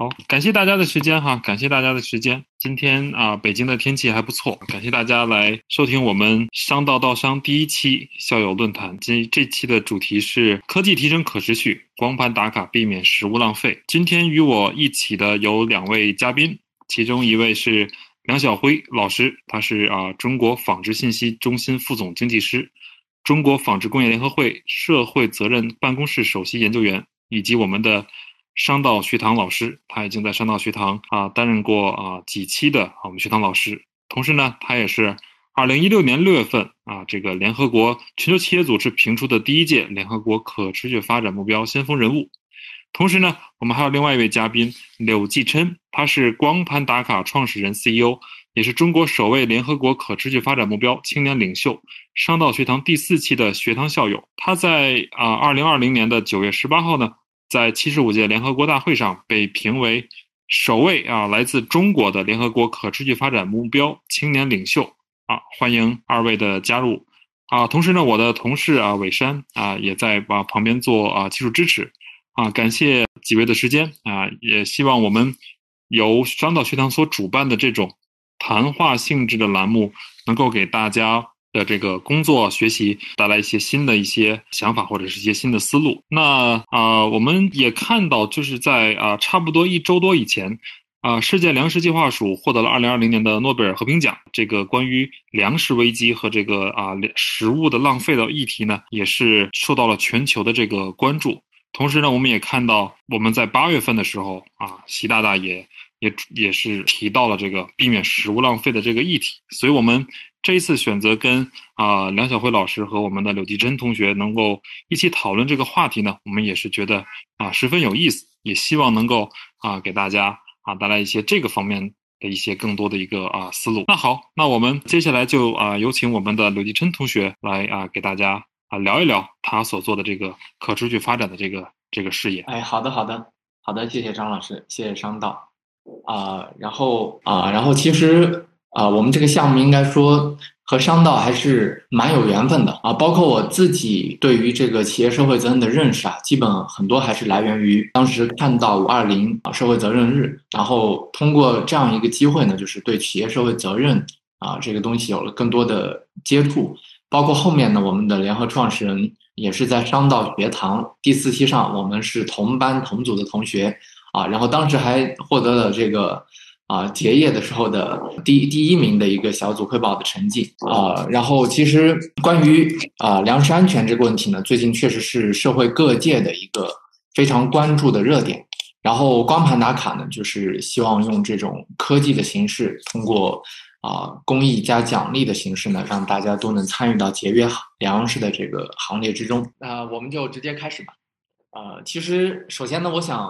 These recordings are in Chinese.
好，感谢大家的时间哈，感谢大家的时间。今天啊，北京的天气还不错，感谢大家来收听我们商道道商第一期校友论坛。今这期的主题是科技提升可持续，光盘打卡避免食物浪费。今天与我一起的有两位嘉宾，其中一位是梁晓辉老师，他是啊中国纺织信息中心副总经济师，中国纺织工业联合会社会责任办公室首席研究员，以及我们的。商道学堂老师，他已经在商道学堂啊担任过啊几期的啊我们学堂老师，同时呢，他也是二零一六年六月份啊这个联合国全球企业组织评出的第一届联合国可持续发展目标先锋人物。同时呢，我们还有另外一位嘉宾柳继琛，他是光盘打卡创始人 CEO，也是中国首位联合国可持续发展目标青年领袖，商道学堂第四期的学堂校友。他在啊二零二零年的九月十八号呢。在七十五届联合国大会上被评为首位啊来自中国的联合国可持续发展目标青年领袖啊，欢迎二位的加入啊！同时呢，我的同事啊伟山啊也在啊旁边做啊技术支持啊，感谢几位的时间啊，也希望我们由商道学堂所主办的这种谈话性质的栏目能够给大家。的这个工作学习带来一些新的一些想法或者是一些新的思路。那啊，我们也看到，就是在啊差不多一周多以前，啊世界粮食计划署获得了二零二零年的诺贝尔和平奖。这个关于粮食危机和这个啊食物的浪费的议题呢，也是受到了全球的这个关注。同时呢，我们也看到我们在八月份的时候啊，习大大也也也是提到了这个避免食物浪费的这个议题。所以，我们。这一次选择跟啊梁晓辉老师和我们的柳继珍同学能够一起讨论这个话题呢，我们也是觉得啊十分有意思，也希望能够啊给大家啊带来一些这个方面的一些更多的一个啊思路。那好，那我们接下来就啊有请我们的柳继琛同学来啊给大家啊聊一聊他所做的这个可持续发展的这个这个事业。哎，好的，好的，好的，谢谢张老师，谢谢商道啊，然后啊，然后其实。啊，我们这个项目应该说和商道还是蛮有缘分的啊。包括我自己对于这个企业社会责任的认识啊，基本很多还是来源于当时看到五二零啊社会责任日，然后通过这样一个机会呢，就是对企业社会责任啊这个东西有了更多的接触。包括后面呢，我们的联合创始人也是在商道学堂第四期上，我们是同班同组的同学啊，然后当时还获得了这个。啊，结业的时候的第第一名的一个小组汇报的成绩啊，然后其实关于啊粮食安全这个问题呢，最近确实是社会各界的一个非常关注的热点。然后光盘打卡呢，就是希望用这种科技的形式，通过啊公益加奖励的形式呢，让大家都能参与到节约粮食的这个行列之中。那我们就直接开始吧。呃，其实首先呢，我想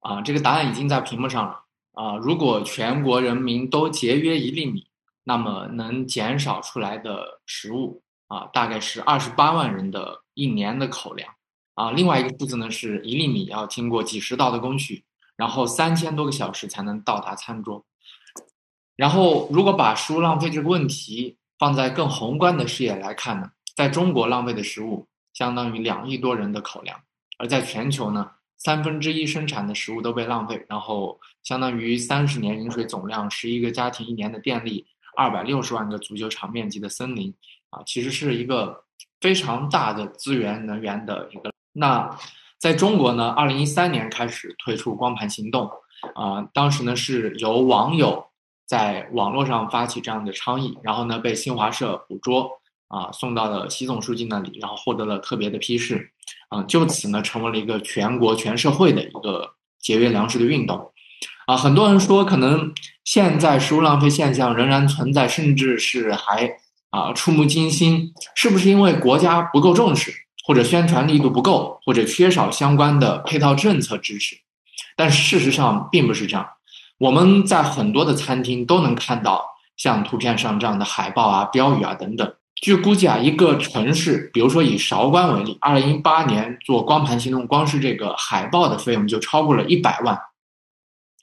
啊，这个答案已经在屏幕上了。啊，如果全国人民都节约一粒米，那么能减少出来的食物啊，大概是二十八万人的一年的口粮啊。另外一个数字呢，是一粒米要经过几十道的工序，然后三千多个小时才能到达餐桌。然后，如果把食物浪费这个问题放在更宏观的视野来看呢，在中国浪费的食物相当于两亿多人的口粮，而在全球呢？三分之一生产的食物都被浪费，然后相当于三十年饮水总量，十一个家庭一年的电力，二百六十万个足球场面积的森林，啊，其实是一个非常大的资源能源的一个。那在中国呢，二零一三年开始推出光盘行动，啊，当时呢是由网友在网络上发起这样的倡议，然后呢被新华社捕捉。啊，送到了习总书记那里，然后获得了特别的批示，啊，就此呢，成为了一个全国全社会的一个节约粮食的运动，啊，很多人说可能现在食物浪费现象仍然存在，甚至是还啊触目惊心，是不是因为国家不够重视，或者宣传力度不够，或者缺少相关的配套政策支持？但事实上并不是这样，我们在很多的餐厅都能看到像图片上这样的海报啊、标语啊等等。据估计啊，一个城市，比如说以韶关为例，二零一八年做光盘行动，光是这个海报的费用就超过了一百万。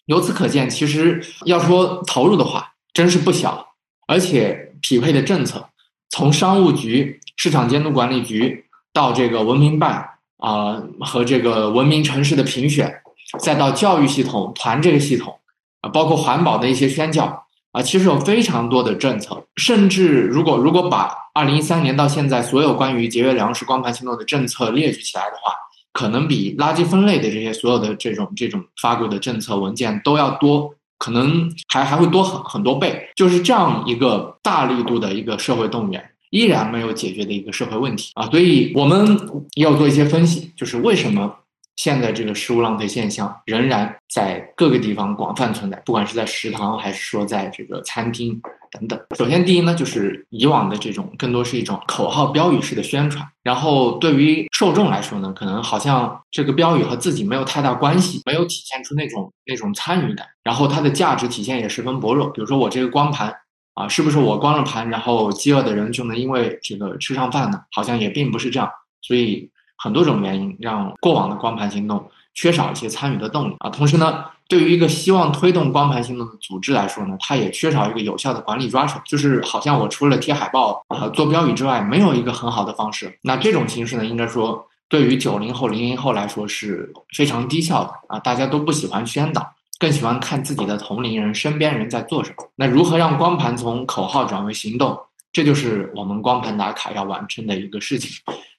由此可见，其实要说投入的话，真是不小。而且匹配的政策，从商务局、市场监督管理局到这个文明办啊和这个文明城市的评选再到教育系统、团这个系统啊，包括环保的一些宣教啊，其实有非常多的政策。甚至如果如果把二零一三年到现在所有关于节约粮食光盘行动的政策列举起来的话，可能比垃圾分类的这些所有的这种这种发布的政策文件都要多，可能还还会多很很多倍。就是这样一个大力度的一个社会动员。依然没有解决的一个社会问题啊，所以我们要做一些分析，就是为什么现在这个食物浪费现象仍然在各个地方广泛存在，不管是在食堂还是说在这个餐厅等等。首先，第一呢，就是以往的这种更多是一种口号标语式的宣传，然后对于受众来说呢，可能好像这个标语和自己没有太大关系，没有体现出那种那种参与感，然后它的价值体现也十分薄弱。比如说我这个光盘。啊，是不是我关了盘，然后饥饿的人就能因为这个吃上饭呢？好像也并不是这样，所以很多种原因让过往的光盘行动缺少一些参与的动力啊。同时呢，对于一个希望推动光盘行动的组织来说呢，它也缺少一个有效的管理抓手，就是好像我除了贴海报啊、做标语之外，没有一个很好的方式。那这种形式呢，应该说对于九零后、零零后来说是非常低效的啊，大家都不喜欢宣导。更喜欢看自己的同龄人、身边人在做什么。那如何让光盘从口号转为行动？这就是我们光盘打卡要完成的一个事情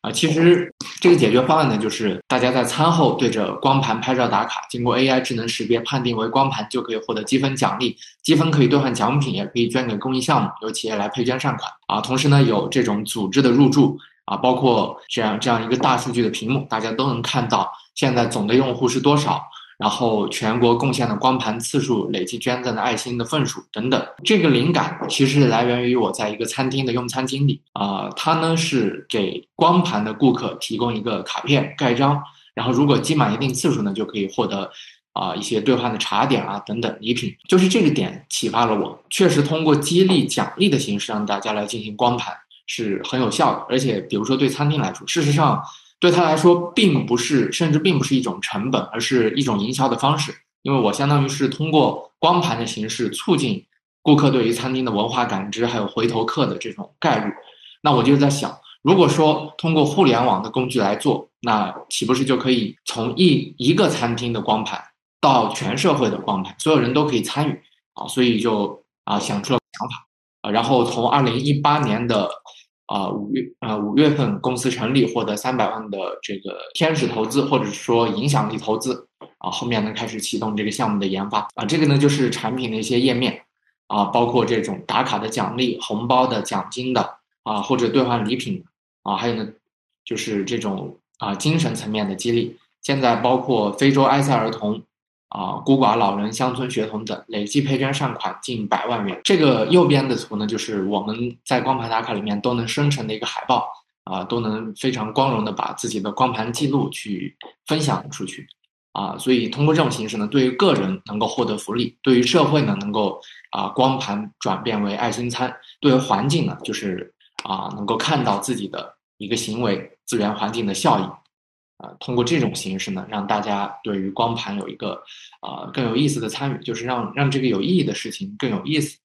啊。其实这个解决方案呢，就是大家在餐后对着光盘拍照打卡，经过 AI 智能识别判定为光盘，就可以获得积分奖励。积分可以兑换奖品，也可以捐给公益项目，由企业来配捐善款啊。同时呢，有这种组织的入驻啊，包括这样这样一个大数据的屏幕，大家都能看到现在总的用户是多少。然后全国贡献的光盘次数、累计捐赠的爱心的份数等等，这个灵感其实来源于我在一个餐厅的用餐经历啊，他呢是给光盘的顾客提供一个卡片盖章，然后如果积满一定次数呢，就可以获得啊一些兑换的茶点啊等等礼品，就是这个点启发了我，确实通过激励奖励的形式让大家来进行光盘是很有效的，而且比如说对餐厅来说，事实上。对他来说，并不是，甚至并不是一种成本，而是一种营销的方式。因为我相当于是通过光盘的形式，促进顾客对于餐厅的文化感知，还有回头客的这种概率。那我就在想，如果说通过互联网的工具来做，那岂不是就可以从一一个餐厅的光盘到全社会的光盘，所有人都可以参与啊？所以就啊想出了想法啊，然后从二零一八年的。啊，五月啊，五月份公司成立，获得三百万的这个天使投资，或者说影响力投资啊，后面呢开始启动这个项目的研发啊，这个呢就是产品的一些页面啊，包括这种打卡的奖励、红包的奖金的啊，或者兑换礼品啊，还有呢就是这种啊精神层面的激励，现在包括非洲埃塞儿童。啊，孤寡老人、乡村学童等累计配捐善款近百万元。这个右边的图呢，就是我们在光盘打卡里面都能生成的一个海报啊，都能非常光荣的把自己的光盘记录去分享出去啊。所以通过这种形式呢，对于个人能够获得福利，对于社会呢能够啊光盘转变为爱心餐，对于环境呢就是啊能够看到自己的一个行为资源环境的效益。呃，通过这种形式呢，让大家对于光盘有一个呃更有意思的参与，就是让让这个有意义的事情更有意思，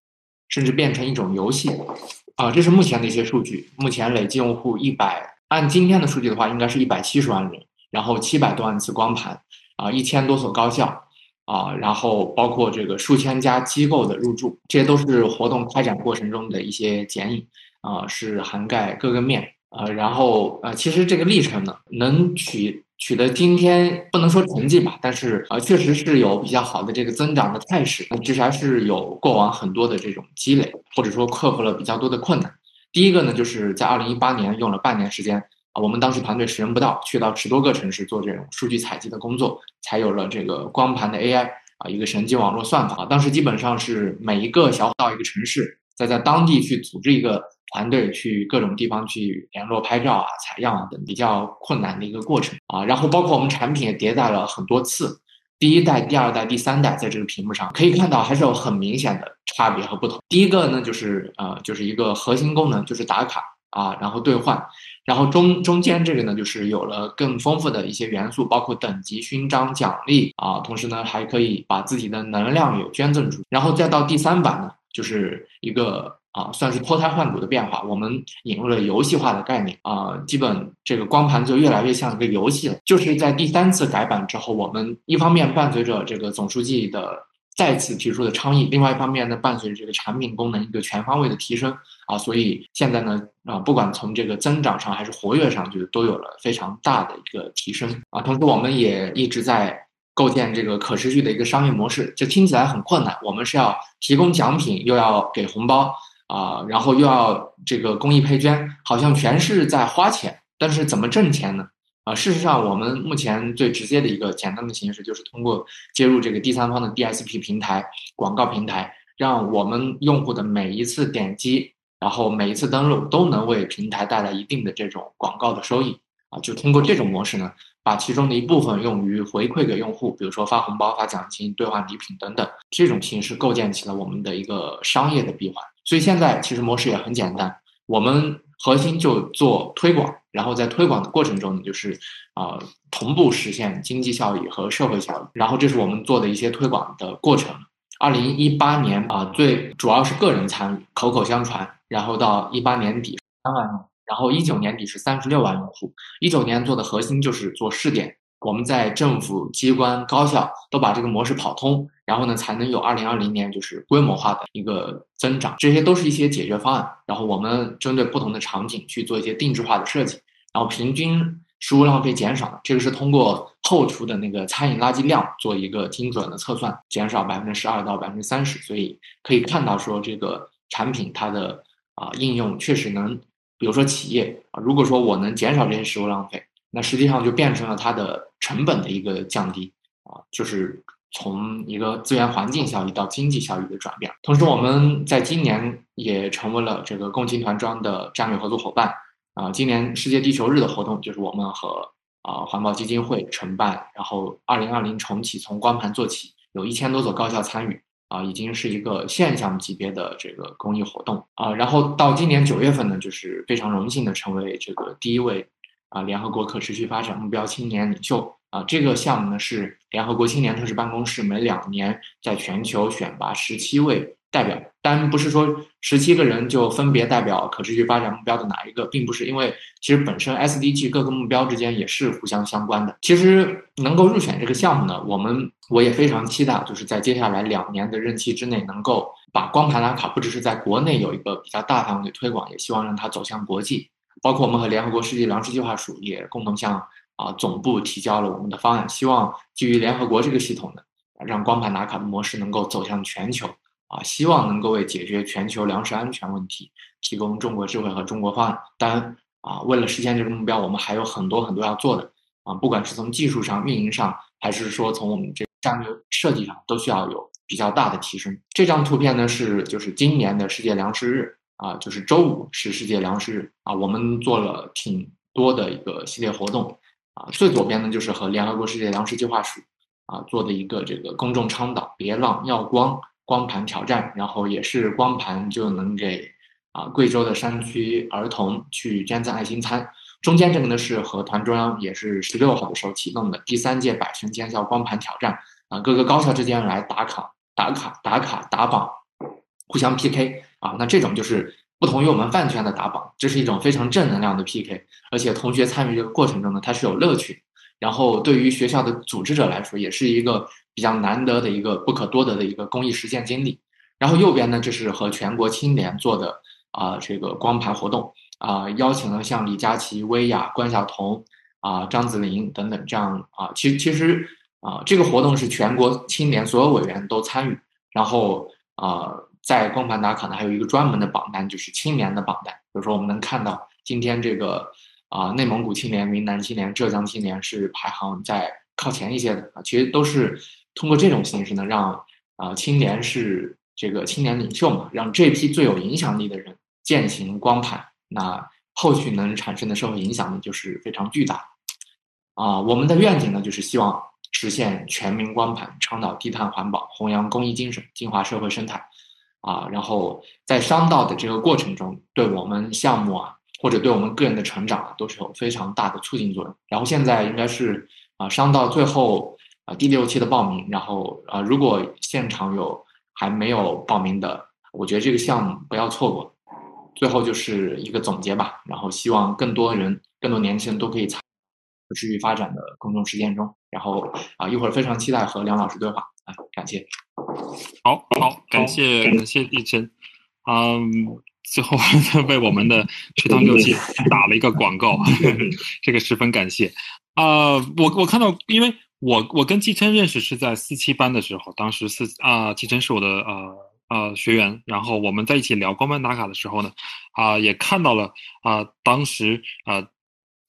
甚至变成一种游戏。啊，这是目前的一些数据。目前累计用户一百，按今天的数据的话，应该是一百七十万人，然后七百多万次光盘，啊，一千多所高校，啊，然后包括这个数千家机构的入驻，这些都是活动开展过程中的一些剪影，啊，是涵盖各个面。呃，然后呃，其实这个历程呢，能取取得今天不能说成绩吧，但是呃，确实是有比较好的这个增长的态势，其实还是有过往很多的这种积累，或者说克服了比较多的困难。第一个呢，就是在二零一八年用了半年时间啊，我们当时团队十人不到，去到十多个城市做这种数据采集的工作，才有了这个光盘的 AI 啊，一个神经网络算法。当时基本上是每一个小到一个城市，再在当地去组织一个。团队去各种地方去联络、拍照啊、采样啊等比较困难的一个过程啊，然后包括我们产品也迭代了很多次，第一代、第二代、第三代，在这个屏幕上可以看到还是有很明显的差别和不同。第一个呢，就是呃，就是一个核心功能，就是打卡啊，然后兑换，然后中中间这个呢，就是有了更丰富的一些元素，包括等级、勋章、奖励啊，同时呢，还可以把自己的能量有捐赠出，然后再到第三版呢，就是一个。啊，算是脱胎换骨的变化。我们引入了游戏化的概念啊，基本这个光盘就越来越像一个游戏了。就是在第三次改版之后，我们一方面伴随着这个总书记的。再次提出的倡议，另外一方面呢，伴随着这个产品功能一个全方位的提升啊，所以现在呢啊，不管从这个增长上还是活跃上，就都有了非常大的一个提升啊。同时，我们也一直在构建这个可持续的一个商业模式。就听起来很困难，我们是要提供奖品，又要给红包啊，然后又要这个公益配捐，好像全是在花钱，但是怎么挣钱呢？啊，事实上，我们目前最直接的一个简单的形式，就是通过接入这个第三方的 DSP 平台、广告平台，让我们用户的每一次点击，然后每一次登录，都能为平台带来一定的这种广告的收益。啊，就通过这种模式呢，把其中的一部分用于回馈给用户，比如说发红包、发奖金、兑换礼品等等，这种形式构建起了我们的一个商业的闭环。所以现在其实模式也很简单，我们核心就做推广。然后在推广的过程中呢，就是啊同步实现经济效益和社会效益。然后这是我们做的一些推广的过程。二零一八年啊，最主要是个人参与，口口相传。然后到一八年底三万，然后一九年底是三十六万用户。一九年做的核心就是做试点。我们在政府机关、高校都把这个模式跑通，然后呢，才能有二零二零年就是规模化的一个增长。这些都是一些解决方案。然后我们针对不同的场景去做一些定制化的设计，然后平均食物浪费减少。这个是通过后厨的那个餐饮垃圾量做一个精准的测算，减少百分之十二到百分之三十。所以可以看到说这个产品它的啊应用确实能，比如说企业啊，如果说我能减少这些食物浪费。那实际上就变成了它的成本的一个降低啊，就是从一个资源环境效益到经济效益的转变。同时，我们在今年也成为了这个共青团装的战略合作伙伴啊。今年世界地球日的活动就是我们和啊环保基金会承办，然后二零二零重启从光盘做起，有一千多所高校参与啊，已经是一个现象级别的这个公益活动啊。然后到今年九月份呢，就是非常荣幸的成为这个第一位。啊，联合国可持续发展目标青年领袖啊，这个项目呢是联合国青年特使办公室每两年在全球选拔十七位代表，但不是说十七个人就分别代表可持续发展目标的哪一个，并不是，因为其实本身 SDG 各个目标之间也是互相相关的。其实能够入选这个项目呢，我们我也非常期待，就是在接下来两年的任期之内，能够把光盘蓝卡不只是在国内有一个比较大范围的推广，也希望让它走向国际。包括我们和联合国世界粮食计划署也共同向啊总部提交了我们的方案，希望基于联合国这个系统呢，让光盘打卡的模式能够走向全球啊，希望能够为解决全球粮食安全问题提供中国智慧和中国方案。当然啊，为了实现这个目标，我们还有很多很多要做的啊，不管是从技术上、运营上，还是说从我们这战略设计上，都需要有比较大的提升。这张图片呢是就是今年的世界粮食日。啊，就是周五是世界粮食日啊，我们做了挺多的一个系列活动啊。最左边呢，就是和联合国世界粮食计划署啊做的一个这个公众倡导，别浪要光光盘挑战，然后也是光盘就能给啊贵州的山区儿童去捐赠爱心餐。中间这个呢是和团中央也是十六号的时候启动的第三届百城尖校光盘挑战啊，各个高校之间来打卡打卡打卡打榜，互相 PK。啊，那这种就是不同于我们饭圈的打榜，这是一种非常正能量的 PK，而且同学参与这个过程中呢，他是有乐趣。然后对于学校的组织者来说，也是一个比较难得的一个不可多得的一个公益实践经历。然后右边呢，这是和全国青联做的啊这个光盘活动啊，邀请了像李佳琦、薇娅、关晓彤啊、张子琳等等这样啊，其其实啊这个活动是全国青联所有委员都参与，然后啊。在光盘打卡呢，还有一个专门的榜单，就是青年的榜单。比如说，我们能看到今天这个啊，内蒙古青年、云南青年、浙江青年是排行在靠前一些的啊。其实都是通过这种形式呢，让啊青年是这个青年领袖嘛，让这批最有影响力的人践行光盘，那后续能产生的社会影响呢，就是非常巨大啊。我们的愿景呢，就是希望实现全民光盘，倡导低碳环保，弘扬公益精神，净化社会生态。啊，然后在商道的这个过程中，对我们项目啊，或者对我们个人的成长啊，都是有非常大的促进作用。然后现在应该是啊，商道最后啊第六期的报名，然后啊，如果现场有还没有报名的我觉得这个项目不要错过。最后就是一个总结吧，然后希望更多人、更多年轻人都可以参与持续发展的公众实践中。然后啊，一会儿非常期待和梁老师对话啊，感谢。好好，感谢感谢一晨，嗯，最后 为我们的池塘六七打了一个广告，这个十分感谢。啊，我我看到，因为我我跟季琛认识是在四七班的时候，当时四啊，季琛是我的呃呃学员，然后我们在一起聊光盘打卡的时候呢，啊，也看到了啊，当时啊。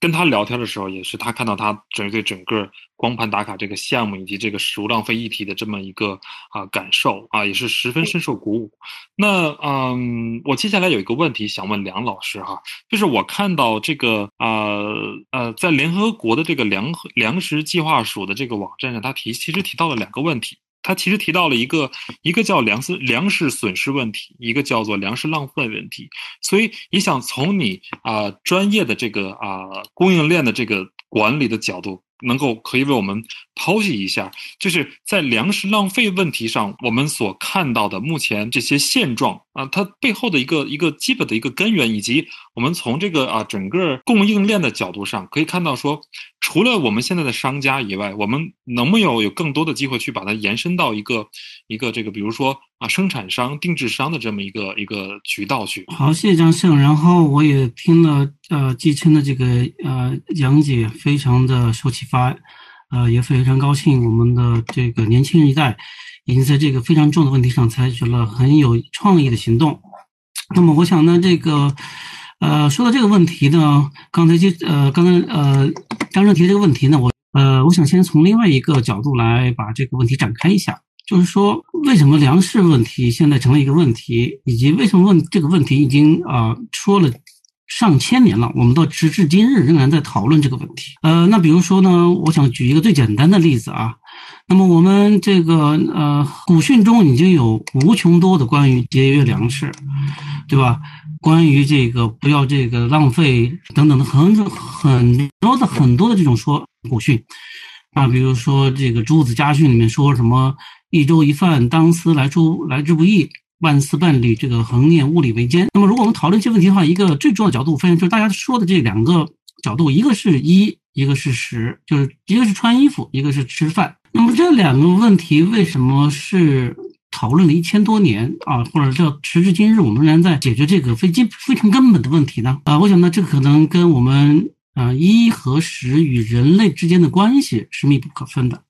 跟他聊天的时候，也是他看到他整对整个光盘打卡这个项目以及这个食物浪费议题的这么一个啊感受啊，也是十分深受鼓舞。那嗯，我接下来有一个问题想问梁老师哈，就是我看到这个啊呃，在联合国的这个粮粮食计划署的这个网站上，他提其实提到了两个问题。他其实提到了一个，一个叫粮食粮食损失问题，一个叫做粮食浪费问题。所以你想从你啊专业的这个啊供应链的这个管理的角度。能够可以为我们剖析一下，就是在粮食浪费问题上，我们所看到的目前这些现状啊，它背后的一个一个基本的一个根源，以及我们从这个啊整个供应链的角度上可以看到，说除了我们现在的商家以外，我们能不能有更多的机会去把它延伸到一个一个这个，比如说啊生产商、定制商的这么一个一个渠道去？好，谢谢张胜。然后我也听了呃季琛的这个呃讲解，非常的受启发。发，呃，也非常高兴，我们的这个年轻人一代已经在这个非常重的问题上采取了很有创意的行动。那么，我想呢，这个，呃，说到这个问题呢，刚才就呃，刚才呃，张正提这个问题呢，我呃，我想先从另外一个角度来把这个问题展开一下，就是说，为什么粮食问题现在成了一个问题，以及为什么问这个问题已经啊说了。上千年了，我们到直至今日仍然在讨论这个问题。呃，那比如说呢，我想举一个最简单的例子啊。那么我们这个呃古训中已经有无穷多的关于节约粮食，对吧？关于这个不要这个浪费等等的很很多的很多的这种说古训啊。比如说这个朱子家训里面说什么“一粥一饭，当思来出来之不易”。万丝万里，这个恒念物力维艰。那么，如果我们讨论这些问题的话，一个最重要的角度，发现就是大家说的这两个角度，一个是衣，一个是食，就是一个是穿衣服，一个是吃饭。那么这两个问题为什么是讨论了一千多年啊，或者叫时至今日，我们仍然在解决这个非基非常根本的问题呢？啊，我想呢，这可能跟我们啊衣和食与人类之间的关系是密不可分的。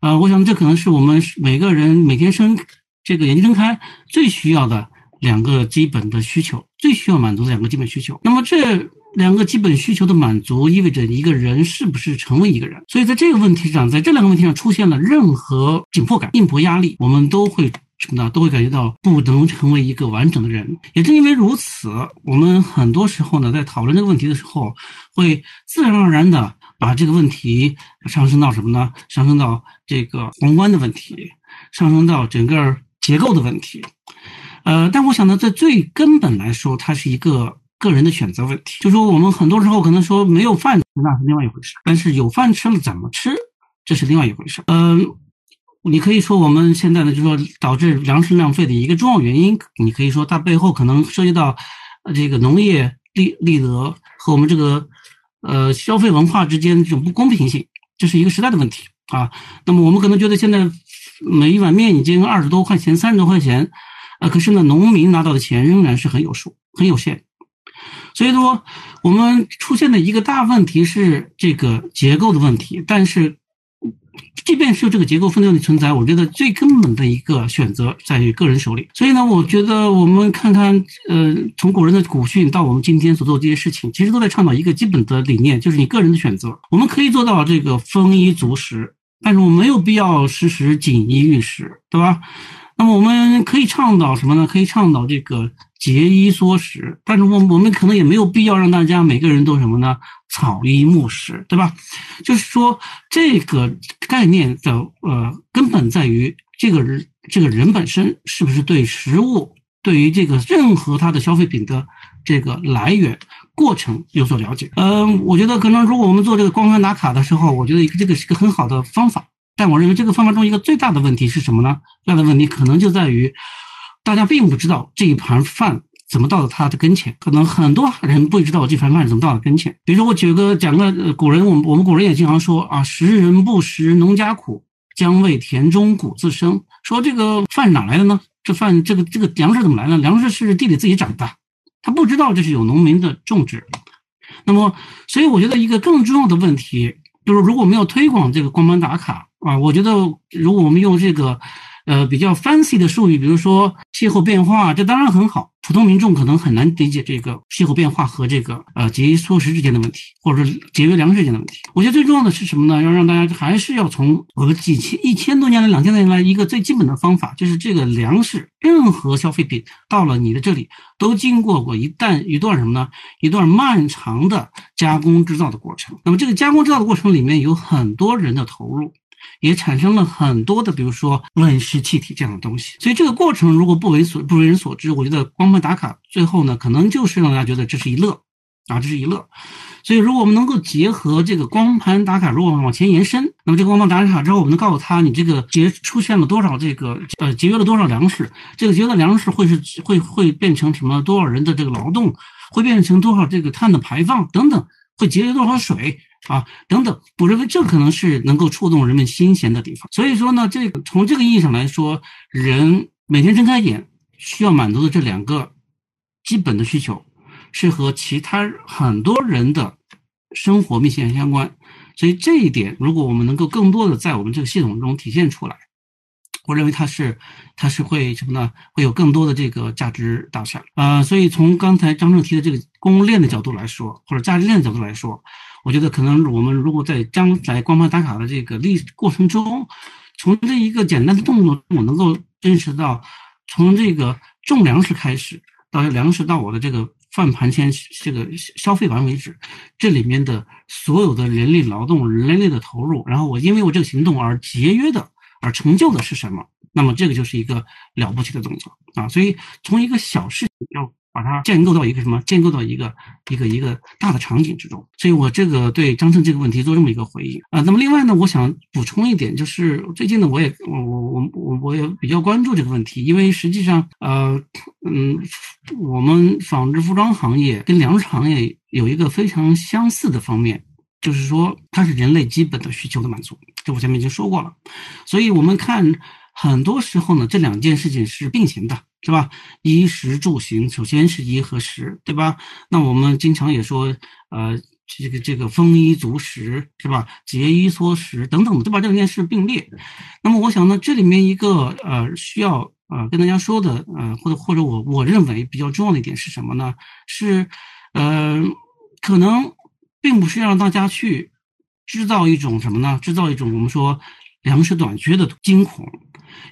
啊，我想这可能是我们每个人每天生。这个眼睛睁开最需要的两个基本的需求，最需要满足的两个基本需求。那么这两个基本需求的满足，意味着一个人是不是成为一个人。所以在这个问题上，在这两个问题上出现了任何紧迫感、硬迫压力，我们都会什么呢？都会感觉到不能成为一个完整的人。也正因为如此，我们很多时候呢，在讨论这个问题的时候，会自然而然的把这个问题上升到什么呢？上升到这个宏观的问题，上升到整个。结构的问题，呃，但我想呢，在最根本来说，它是一个个人的选择问题。就说我们很多时候可能说没有饭吃那是另外一回事，但是有饭吃了怎么吃，这是另外一回事。嗯，你可以说我们现在呢，就说导致粮食浪费的一个重要原因，你可以说它背后可能涉及到这个农业利利得和我们这个呃消费文化之间这种不公平性，这是一个时代的问题啊。那么我们可能觉得现在。每一碗面已经二十多块钱、三十多块钱，啊，可是呢，农民拿到的钱仍然是很有数、很有限。所以说，我们出现的一个大问题是这个结构的问题。但是，即便是这个结构分裂的存在，我觉得最根本的一个选择在于个人手里。所以呢，我觉得我们看看，呃，从古人的古训到我们今天所做这些事情，其实都在倡导一个基本的理念，就是你个人的选择。我们可以做到这个丰衣足食。但是我没有必要时时锦衣玉食，对吧？那么我们可以倡导什么呢？可以倡导这个节衣缩食。但是我我们可能也没有必要让大家每个人都什么呢？草衣木食，对吧？就是说这个概念的呃根本在于这个人这个人本身是不是对食物，对于这个任何他的消费品的这个来源。过程有所了解，嗯，我觉得可能如果我们做这个光盘打卡的时候，我觉得这个是个很好的方法。但我认为这个方法中一个最大的问题是什么呢？最大的问题可能就在于，大家并不知道这一盘饭怎么到了他的跟前，可能很多人不知道这盘饭怎么到了跟前。比如说，我举个讲个古人，我们我们古人也经常说啊，食人不食农家苦，将为田中谷自生。说这个饭哪来的呢？这饭这个这个粮食怎么来呢？粮食是地里自己长的，他不知道这是有农民的种植。那么，所以我觉得一个更重要的问题就是，如果没有推广这个光盘打卡啊，我觉得如果我们用这个。呃，比较 fancy 的术语，比如说气候变化，这当然很好。普通民众可能很难理解这个气候变化和这个呃节约缩食之间的问题，或者是节约粮食之间的问题。我觉得最重要的是什么呢？要让大家还是要从我们几千、一千多年来、两千多年来一个最基本的方法，就是这个粮食，任何消费品到了你的这里，都经过过一旦一段什么呢？一段漫长的加工制造的过程。那么这个加工制造的过程里面有很多人的投入。也产生了很多的，比如说温室气体这样的东西。所以这个过程如果不为所不为人所知，我觉得光盘打卡最后呢，可能就是让大家觉得这是一乐啊，这是一乐。所以如果我们能够结合这个光盘打卡，如果往前延伸，那么这个光盘打卡之后，我们能告诉他，你这个节出现了多少这个呃节约了多少粮食，这个节约的粮食会是会会变成什么？多少人的这个劳动会变成多少这个碳的排放等等，会节约多少水？啊，等等，我认为这可能是能够触动人们心弦的地方。所以说呢，这个从这个意义上来说，人每天睁开眼需要满足的这两个基本的需求，是和其他很多人的生活密切相关。所以这一点，如果我们能够更多的在我们这个系统中体现出来，我认为它是它是会什么呢？会有更多的这个价值导向啊。所以从刚才张正提的这个供应链的角度来说，或者价值链的角度来说。我觉得可能我们如果在将来光盘打卡的这个历过程中，从这一个简单的动作，我能够认识到，从这个种粮食开始，到粮食到我的这个饭盘前这个消费完为止，这里面的所有的人力劳动、人力的投入，然后我因为我这个行动而节约的、而成就的是什么？那么这个就是一个了不起的动作啊！所以从一个小事情要。把它建构到一个什么？建构到一个一个一个大的场景之中。所以我这个对张胜这个问题做这么一个回应啊。那么另外呢，我想补充一点，就是最近呢，我也我我我我我也比较关注这个问题，因为实际上呃嗯，我们纺织服装行业跟粮食行业有一个非常相似的方面，就是说它是人类基本的需求的满足。这我前面已经说过了。所以我们看很多时候呢，这两件事情是并行的。是吧？衣食住行，首先是衣和食，对吧？那我们经常也说，呃，这个这个丰衣足食，是吧？节衣缩食等等，对吧？这两件事并列。那么我想呢，这里面一个呃需要呃跟大家说的，呃或者或者我我认为比较重要的一点是什么呢？是呃可能并不是让大家去制造一种什么呢？制造一种我们说粮食短缺的惊恐。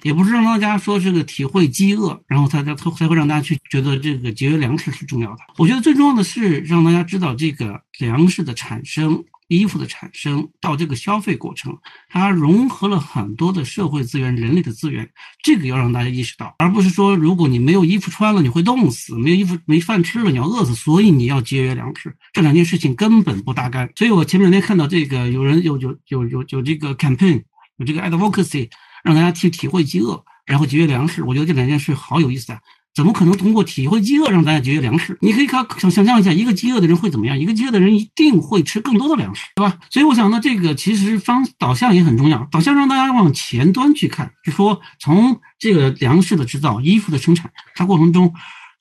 也不是让大家说这个体会饥饿，然后才才才会让大家去觉得这个节约粮食是重要的。我觉得最重要的是让大家知道，这个粮食的产生、衣服的产生到这个消费过程，它融合了很多的社会资源、人力的资源。这个要让大家意识到，而不是说如果你没有衣服穿了，你会冻死；没有衣服、没饭吃了，你要饿死。所以你要节约粮食，这两件事情根本不搭干。所以我前两天看到这个有人有有有有有这个 campaign，有这个 advocacy。让大家去体会饥饿，然后节约粮食，我觉得这两件事好有意思啊！怎么可能通过体会饥饿让大家节约粮食？你可以看想想象一下，一个饥饿的人会怎么样？一个饥饿的人一定会吃更多的粮食，对吧？所以我想呢，这个其实方导向也很重要，导向让大家往前端去看，就说从这个粮食的制造、衣服的生产，它过程中。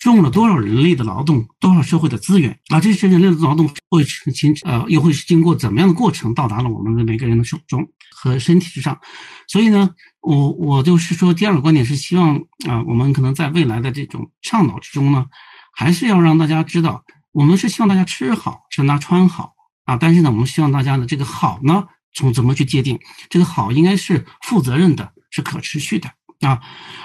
用了多少人力的劳动，多少社会的资源啊？这些人类的劳动会形呃，又会是经过怎么样的过程到达了我们的每个人的手中和身体之上？所以呢，我我就是说，第二个观点是希望啊，我们可能在未来的这种倡导之中呢，还是要让大家知道，我们是希望大家吃好、穿搭穿好啊。但是呢，我们希望大家的这个好呢，从怎么去界定？这个好应该是负责任的，是可持续的。啊，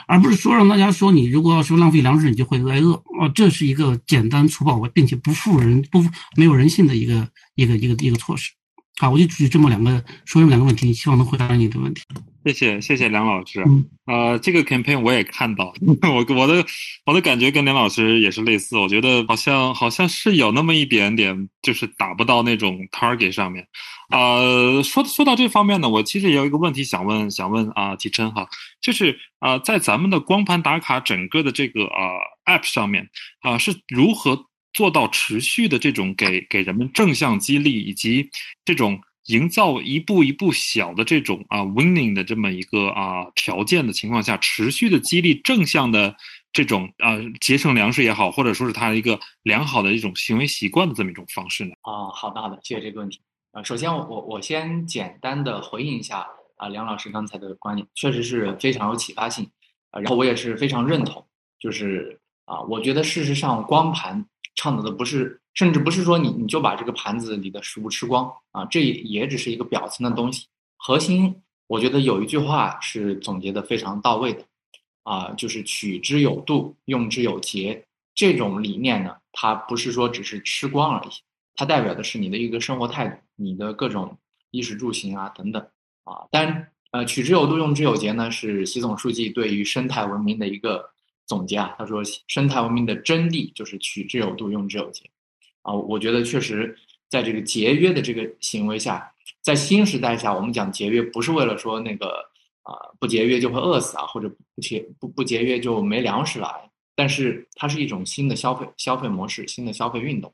而不是说让大家说你如果要说浪费粮食，你就会挨饿啊，这是一个简单粗暴并且不负人不没有人性的一个一个一个一个措施。啊，我就举这么两个说这么两个问题，希望能回答你的问题。谢谢谢谢梁老师。嗯呃，这个 campaign 我也看到，我我的我的感觉跟梁老师也是类似，我觉得好像好像是有那么一点点，就是打不到那种 target 上面。呃，说说到这方面呢，我其实也有一个问题想问想问啊，启琛哈，就是啊、在咱们的光盘打卡整个的这个啊、app 上面啊、是如何做到持续的这种给给人们正向激励，以及这种营造一步一步小的这种啊 winning 的这么一个啊条件的情况下，持续的激励正向的这种啊节省粮食也好，或者说是他一个良好的一种行为习惯的这么一种方式呢？啊，好的好的，谢谢这个问题。啊，首先我我我先简单的回应一下啊梁老师刚才的观点，确实是非常有启发性，啊，然后我也是非常认同，就是啊，我觉得事实上光盘倡导的不是，甚至不是说你你就把这个盘子里的食物吃光啊，这也只是一个表层的东西，核心我觉得有一句话是总结的非常到位的，啊，就是取之有度，用之有节。这种理念呢，它不是说只是吃光而已，它代表的是你的一个生活态度，你的各种衣食住行啊等等啊。当然，呃，取之有度，用之有节呢，是习总书记对于生态文明的一个总结啊。他说，生态文明的真谛就是取之有度，用之有节。啊，我觉得确实在这个节约的这个行为下，在新时代下，我们讲节约不是为了说那个啊、不节约就会饿死啊，或者不节不不节约就没粮食了，但是它是一种新的消费消费模式，新的消费运动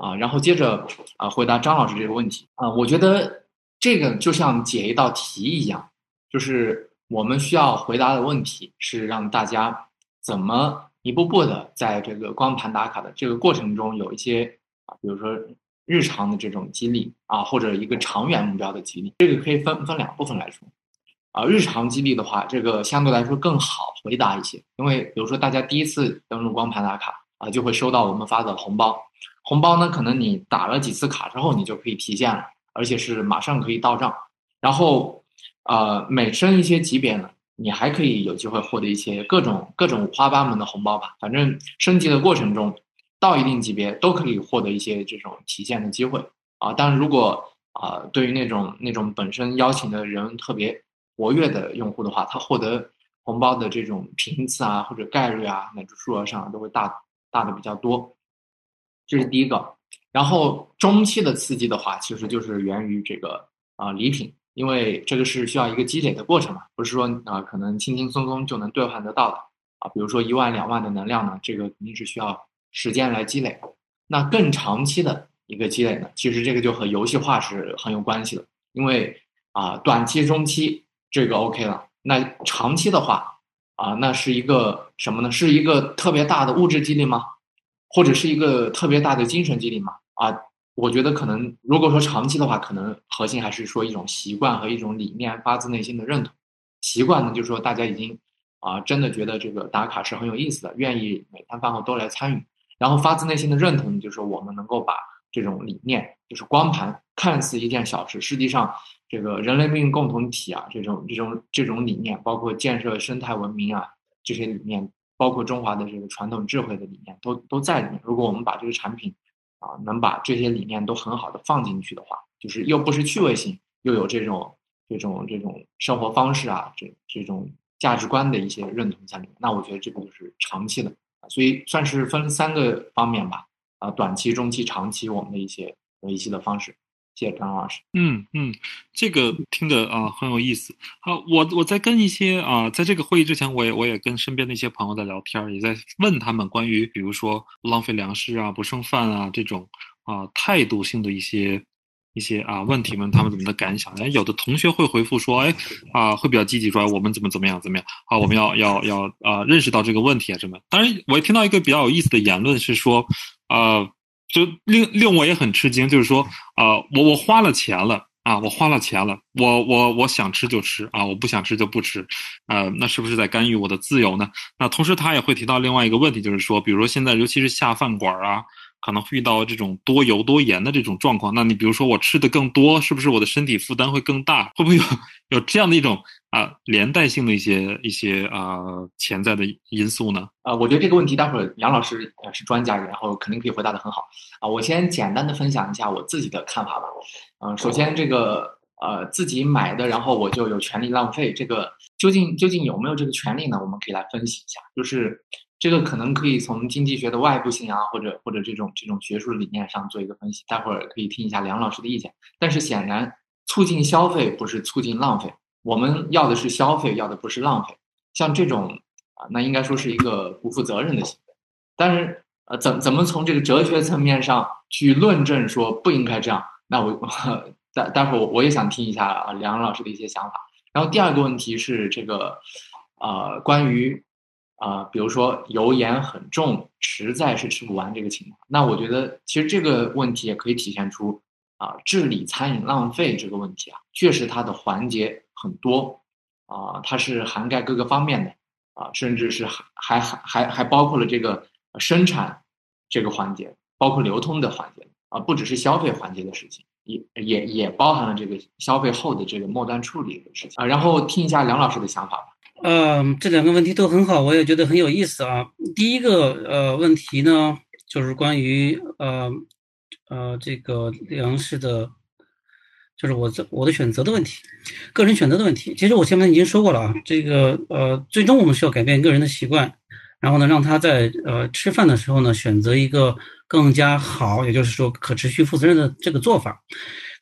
啊。然后接着啊，回答张老师这个问题啊，我觉得这个就像解一道题一样，就是我们需要回答的问题是让大家怎么一步步的在这个光盘打卡的这个过程中有一些啊，比如说日常的这种激励啊，或者一个长远目标的激励，这个可以分分两部分来说。啊，日常激励的话，这个相对来说更好回答一些，因为比如说大家第一次登录光盘打卡啊，就会收到我们发的红包，红包呢，可能你打了几次卡之后，你就可以提现了，而且是马上可以到账。然后，呃，每升一些级别呢，你还可以有机会获得一些各种各种五花八门的红包吧。反正升级的过程中，到一定级别都可以获得一些这种提现的机会啊。当然，如果啊、对于那种那种本身邀请的人特别活跃的用户的话，他获得红包的这种频次啊，或者概率啊，乃至数额上都会大大的比较多。这是第一个。然后中期的刺激的话，其实就是源于这个啊、礼品，因为这个是需要一个积累的过程嘛，不是说啊、可能轻轻松松就能兑换得到的啊。比如说一万两万的能量呢，这个肯定是需要时间来积累。那更长期的一个积累呢，其实这个就和游戏化是很有关系的，因为啊、短期、中期这个 OK 了，那长期的话啊、那是一个什么呢？是一个特别大的物质激励吗？或者是一个特别大的精神激励吗？啊，我觉得可能如果说长期的话，可能核心还是说一种习惯和一种理念，发自内心的认同。习惯呢，就是说大家已经啊、真的觉得这个打卡是很有意思的，愿意每餐饭后都来参与。然后发自内心的认同，就是我们能够把这种理念，就是光盘看似一件小事，实际上这个人类命运共同体啊，这种这种这种理念，包括建设生态文明啊这些理念，包括中华的这个传统智慧的理念，都都在里面。如果我们把这个产品啊，能把这些理念都很好的放进去的话，就是又不是趣味性，又有这种这种这种生活方式啊，这这种价值观的一些认同在里面，那我觉得这个就是长期的，所以算是分三个方面吧，啊，短期、中期、长期我们的一些维系的方式。谢谢张老师。嗯嗯，这个听着啊、很有意思。好，我我在跟一些啊、在这个会议之前，我也我也跟身边的一些朋友在聊天儿，也在问他们关于比如说浪费粮食啊、不剩饭啊这种啊、态度性的一些一些啊问题，们他们怎么的感想。哎，有的同学会回复说，哎啊、会比较积极说，哎我们怎么怎么样怎么样啊，我们要要要啊、认识到这个问题啊什么。当然，我也听到一个比较有意思的言论是说，啊。就令令我也很吃惊，就是说，啊、我我花了钱了啊，我花了钱了，我我我想吃就吃啊，我不想吃就不吃，呃，那是不是在干预我的自由呢？那同时他也会提到另外一个问题，就是说，比如说现在尤其是下饭馆啊，可能会遇到这种多油多盐的这种状况，那你比如说我吃的更多，是不是我的身体负担会更大？会不会有有这样的一种啊、连带性的一些一些啊、潜在的因素呢？啊，我觉得这个问题待会儿杨老师呃是专家，然后肯定可以回答的很好啊。我先简单的分享一下我自己的看法吧。嗯、首先这个呃自己买的，然后我就有权利浪费，这个究竟究竟有没有这个权利呢？我们可以来分析一下，就是这个可能可以从经济学的外部性啊，或者或者这种这种学术理念上做一个分析。待会儿可以听一下梁老师的意见。但是显然，促进消费不是促进浪费，我们要的是消费，要的不是浪费。像这种啊，那应该说是一个不负责任的行为。但是呃，怎怎么从这个哲学层面上去论证说不应该这样？那我 待待会儿我也想听一下啊梁老师的一些想法。然后第二个问题是这个呃关于啊比如说油盐很重，实在是吃不完这个情况。那我觉得其实这个问题也可以体现出啊治理餐饮浪费这个问题啊，确实它的环节很多啊，它是涵盖各个方面的啊，甚至是还还还还包括了这个生产这个环节，包括流通的环节。啊，不只是消费环节的事情，也也也包含了这个消费后的这个末端处理的事情啊。然后听一下梁老师的想法吧。呃，这两个问题都很好，我也觉得很有意思啊。第一个呃问题呢，就是关于呃呃这个粮食的，就是我这我的选择的问题，个人选择的问题。其实我前面已经说过了啊，这个呃最终我们需要改变个人的习惯，然后呢让他在呃吃饭的时候呢选择一个。更加好，也就是说可持续、负责任的这个做法。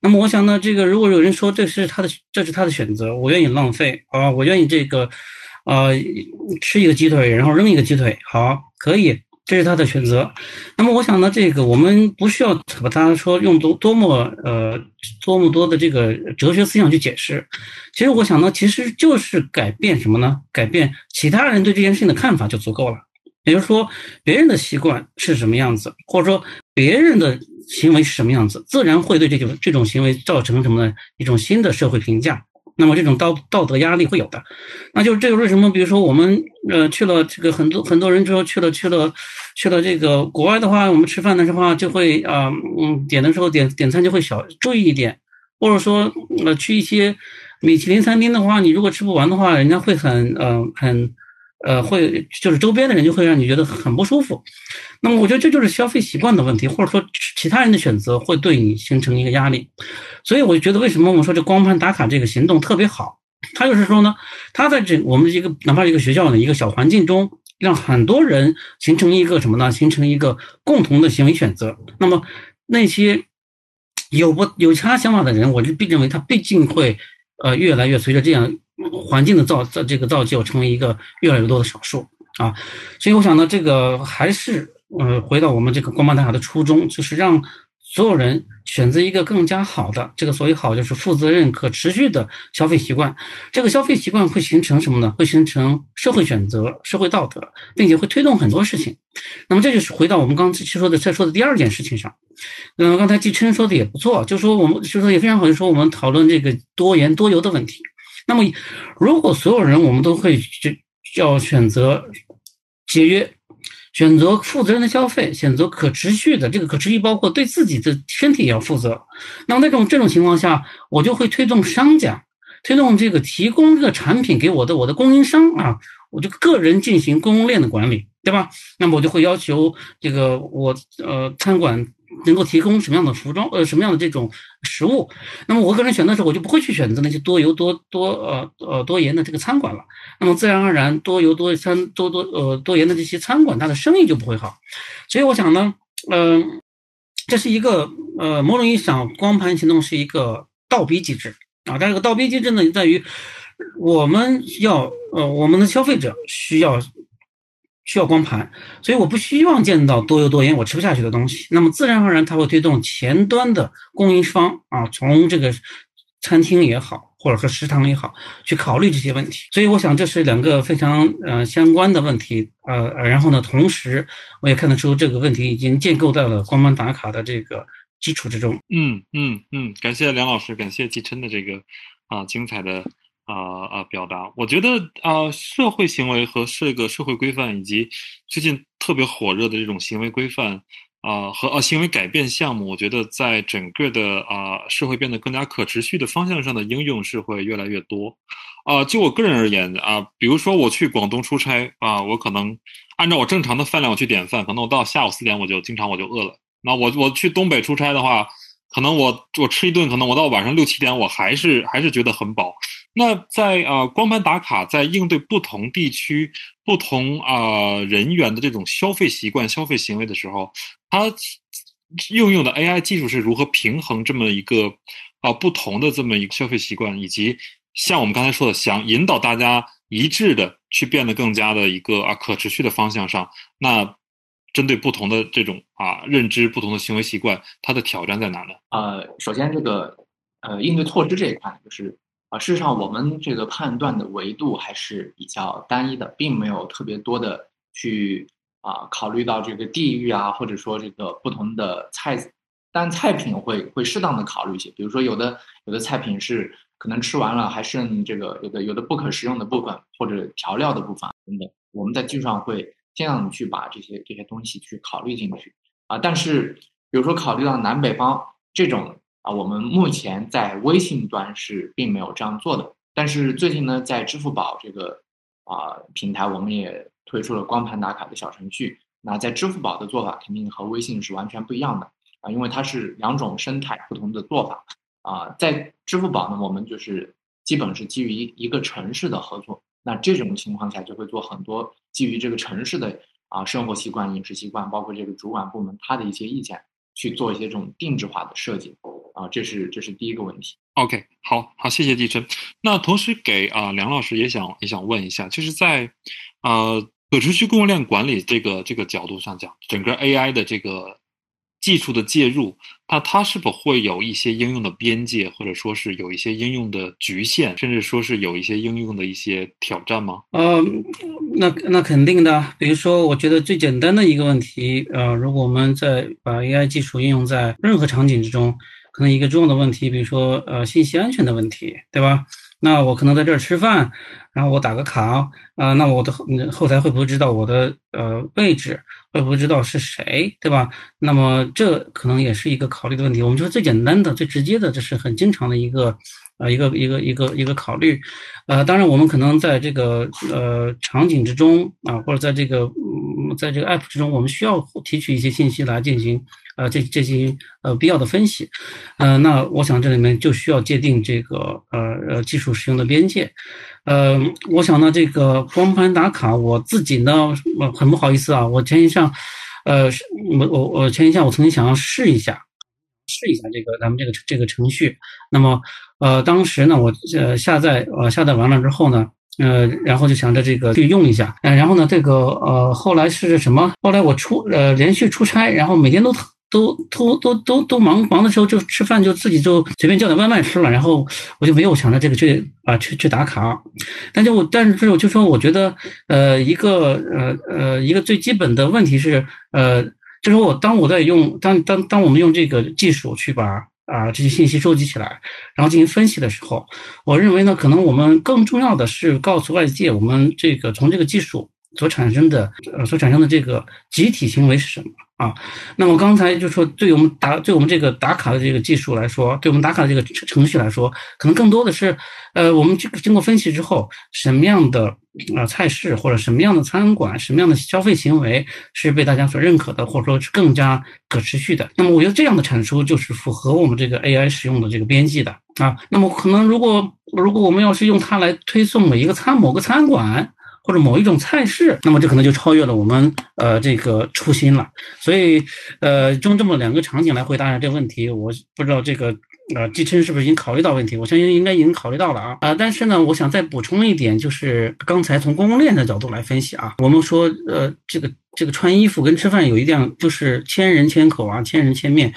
那么，我想呢，这个如果有人说这是他的，这是他的选择，我愿意浪费啊，我愿意这个，呃，吃一个鸡腿，然后扔一个鸡腿，好，可以，这是他的选择。那么，我想呢，这个我们不需要把他说用多多么呃多么多的这个哲学思想去解释。其实，我想呢，其实就是改变什么呢？改变其他人对这件事情的看法就足够了。也就是说，别人的习惯是什么样子，或者说别人的行为是什么样子，自然会对这种这种行为造成什么呢？一种新的社会评价。那么这种道道德压力会有的。那就是这个为什么？比如说我们呃去了这个很多很多人之后去了去了去了这个国外的话，我们吃饭的时候就会啊嗯点的时候点点餐就会小注意一点，或者说呃去一些米其林餐厅的话，你如果吃不完的话，人家会很嗯很。呃，会就是周边的人就会让你觉得很不舒服。那么，我觉得这就是消费习惯的问题，或者说其他人的选择会对你形成一个压力。所以，我觉得为什么我们说这光盘打卡这个行动特别好？它就是说呢，它在这我们一个哪怕一个学校的一个小环境中，让很多人形成一个什么呢？形成一个共同的行为选择。那么，那些有不有其他想法的人，我就必认为他毕竟会呃越来越随着这样。环境的造造这个造就成为一个越来越多的少数啊，所以我想呢，这个还是呃回到我们这个光盘打卡的初衷，就是让所有人选择一个更加好的这个所谓好就是负责任可持续的消费习惯。这个消费习惯会形成什么呢？会形成社会选择、社会道德，并且会推动很多事情。那么这就是回到我们刚才说的在说的第二件事情上。嗯，刚才季琛说的也不错，就说我们就说也非常好，就说我们讨论这个多盐多油的问题。那么，如果所有人我们都会就要选择节约，选择负责任的消费，选择可持续的，这个可持续包括对自己的身体也要负责。那么那种这种情况下，我就会推动商家，推动这个提供这个产品给我的我的供应商啊，我就个人进行供应链的管理，对吧？那么我就会要求这个我呃餐馆。能够提供什么样的服装，呃，什么样的这种食物？那么我个人选择的时候，我就不会去选择那些多油多多呃呃多盐的这个餐馆了。那么自然而然，多油多餐多多呃多盐的这些餐馆，它的生意就不会好。所以我想呢，嗯，这是一个呃某种意义上，光盘行动是一个倒逼机制啊。但这个倒逼机制呢，在于我们要呃我们的消费者需要。需要光盘，所以我不希望见到多油多盐我吃不下去的东西。那么自然而然，它会推动前端的供应商啊，从这个餐厅也好，或者说食堂也好，去考虑这些问题。所以我想这是两个非常呃相关的问题。呃，然后呢，同时我也看得出这个问题已经建构在了光盘打卡的这个基础之中。嗯嗯嗯，感谢梁老师，感谢季琛的这个啊精彩的。啊啊！表达，我觉得啊，社会行为和这个社会规范，以及最近特别火热的这种行为规范啊和啊行为改变项目，我觉得在整个的啊社会变得更加可持续的方向上的应用是会越来越多。啊，就我个人而言啊，比如说我去广东出差啊，我可能按照我正常的饭量我去点饭，可能我到下午四点我就经常我就饿了。那我我去东北出差的话。可能我我吃一顿，可能我到晚上六七点，我还是还是觉得很饱。那在呃光盘打卡在应对不同地区、不同啊人员的这种消费习惯、消费行为的时候，它应用的 AI 技术是如何平衡这么一个啊不同的这么一个消费习惯，以及像我们刚才说的，想引导大家一致的去变得更加的一个啊可持续的方向上，那针对不同的这种啊认知、不同的行为习惯，它的挑战在哪呢？呃，首先这个呃应对措施这一块就是。啊，事实上，我们这个判断的维度还是比较单一的，并没有特别多的去啊考虑到这个地域啊，或者说这个不同的菜，但菜品会会适当的考虑一些，比如说有的有的菜品是可能吃完了还剩这个有的有的不可食用的部分或者调料的部分等等，我们在技术上会尽量去把这些这些东西去考虑进去啊，但是比如说考虑到南北方这种。啊，我们目前在微信端是并没有这样做的，但是最近呢，在支付宝这个啊平台，我们也推出了光盘打卡的小程序。那在支付宝的做法肯定和微信是完全不一样的啊，因为它是两种生态不同的做法啊。在支付宝呢，我们就是基本是基于一一个城市的合作，那这种情况下就会做很多基于这个城市的啊生活习惯、饮食习惯，包括这个主管部门他的一些意见。去做一些这种定制化的设计啊，这是这是第一个问题。OK，好好，谢谢地琛。那同时给啊梁老师也想也想问一下，就是在呃可持续供应链管理这个这个角度上讲，整个 AI 的这个。技术的介入，那它是否会有一些应用的边界，或者说是有一些应用的局限，甚至说是有一些应用的一些挑战吗？嗯，那那肯定的。比如说，我觉得最简单的一个问题，呃，如果我们在把 AI 技术应用在任何场景之中，可能一个重要的问题，比如说呃信息安全的问题，对吧？那我可能在这儿吃饭，然后我打个卡啊，那我的后后台会不会知道我的呃位置？会不会知道是谁？对吧？那么这可能也是一个考虑的问题。我们说最简单的、最直接的，这是很经常的一个呃一个一个一个一个考虑。呃，当然我们可能在这个呃场景之中啊，或者在这个在这个 app 之中，我们需要提取一些信息来进行。呃，这这些呃必要的分析，呃，那我想这里面就需要界定这个呃呃技术使用的边界，呃，我想呢，这个光盘打卡，我自己呢，很不好意思啊，我前一下，呃，我我我前一下我曾经想要试一下，试一下这个咱们这个这个程序，那么呃，当时呢，我呃下载呃下载完了之后呢，呃，然后就想着这个去用一下，呃，然后呢，这个呃后来是什么？后来我出呃连续出差，然后每天都。都都都都都忙忙的时候就吃饭就自己就随便叫点外卖吃了，然后我就没有想着这个去啊去去打卡，但就我但是我就说我觉得呃一个呃呃一个最基本的问题是呃就是我当我在用当当当我们用这个技术去把啊这些信息收集起来，然后进行分析的时候，我认为呢可能我们更重要的是告诉外界我们这个从这个技术所产生的呃所产生的这个集体行为是什么。啊，那么刚才就说，对我们打对我们这个打卡的这个技术来说，对我们打卡的这个程序来说，可能更多的是，呃，我们这个经过分析之后，什么样的啊菜式或者什么样的餐馆，什么样的消费行为是被大家所认可的，或者说是更加可持续的。那么我觉得这样的产出就是符合我们这个 AI 使用的这个边际的啊。那么可能如果如果我们要是用它来推送每一个餐某个餐馆。或者某一种菜式，那么这可能就超越了我们呃这个初心了。所以呃，用这么两个场景来回答一下这个问题，我不知道这个呃季琛是不是已经考虑到问题？我相信应该已经考虑到了啊啊！但是呢，我想再补充一点，就是刚才从供应链的角度来分析啊，我们说呃这个这个穿衣服跟吃饭有一样，就是千人千口啊，千人千面，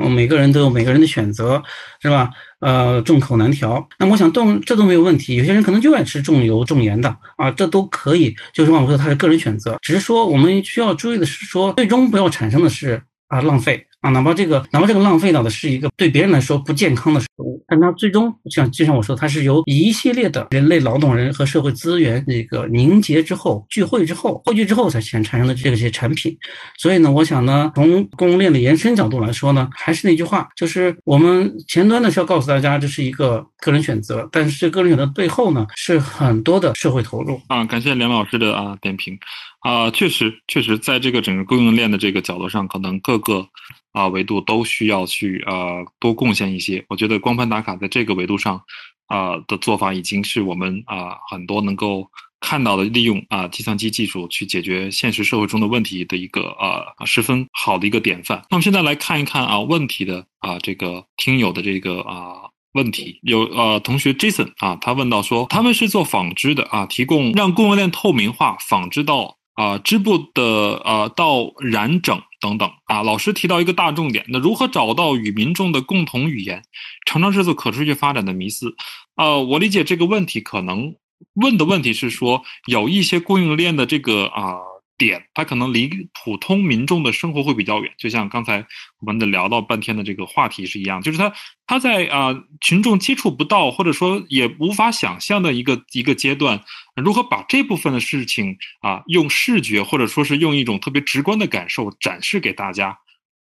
嗯，每个人都有每个人的选择，是吧？呃，众口难调。那么我想，都这都没有问题。有些人可能就爱吃重油重盐的啊，这都可以。就是我说，他是个人选择。只是说，我们需要注意的是，说最终不要产生的是啊浪费。啊，哪怕这个，哪怕这个浪费到的是一个对别人来说不健康的食物，但它最终像就像我说，它是由一系列的人类劳动人和社会资源那个凝结之后聚会之后汇聚之后才产产生的这些产品。所以呢，我想呢，从供应链的延伸角度来说呢，还是那句话，就是我们前端呢是要告诉大家这是一个个人选择，但是这个人选择背后呢是很多的社会投入。啊，感谢梁老师的啊点评。啊，确实，确实，在这个整个供应链的这个角度上，可能各个啊维度都需要去啊多贡献一些。我觉得光盘打卡在这个维度上啊的做法，已经是我们啊很多能够看到的利用啊计算机技术去解决现实社会中的问题的一个啊十分好的一个典范。那么现在来看一看啊问题的啊这个听友的这个啊。问题有呃，同学 Jason 啊，他问到说，他们是做纺织的啊，提供让供应链透明化，纺织到啊织布的呃到染整等等啊。老师提到一个大重点，那如何找到与民众的共同语言，常常是做可持续发展的迷思。呃，我理解这个问题可能问的问题是说，有一些供应链的这个啊。点，它可能离普通民众的生活会比较远，就像刚才我们的聊到半天的这个话题是一样，就是它它在啊群众接触不到或者说也无法想象的一个一个阶段，如何把这部分的事情啊用视觉或者说是用一种特别直观的感受展示给大家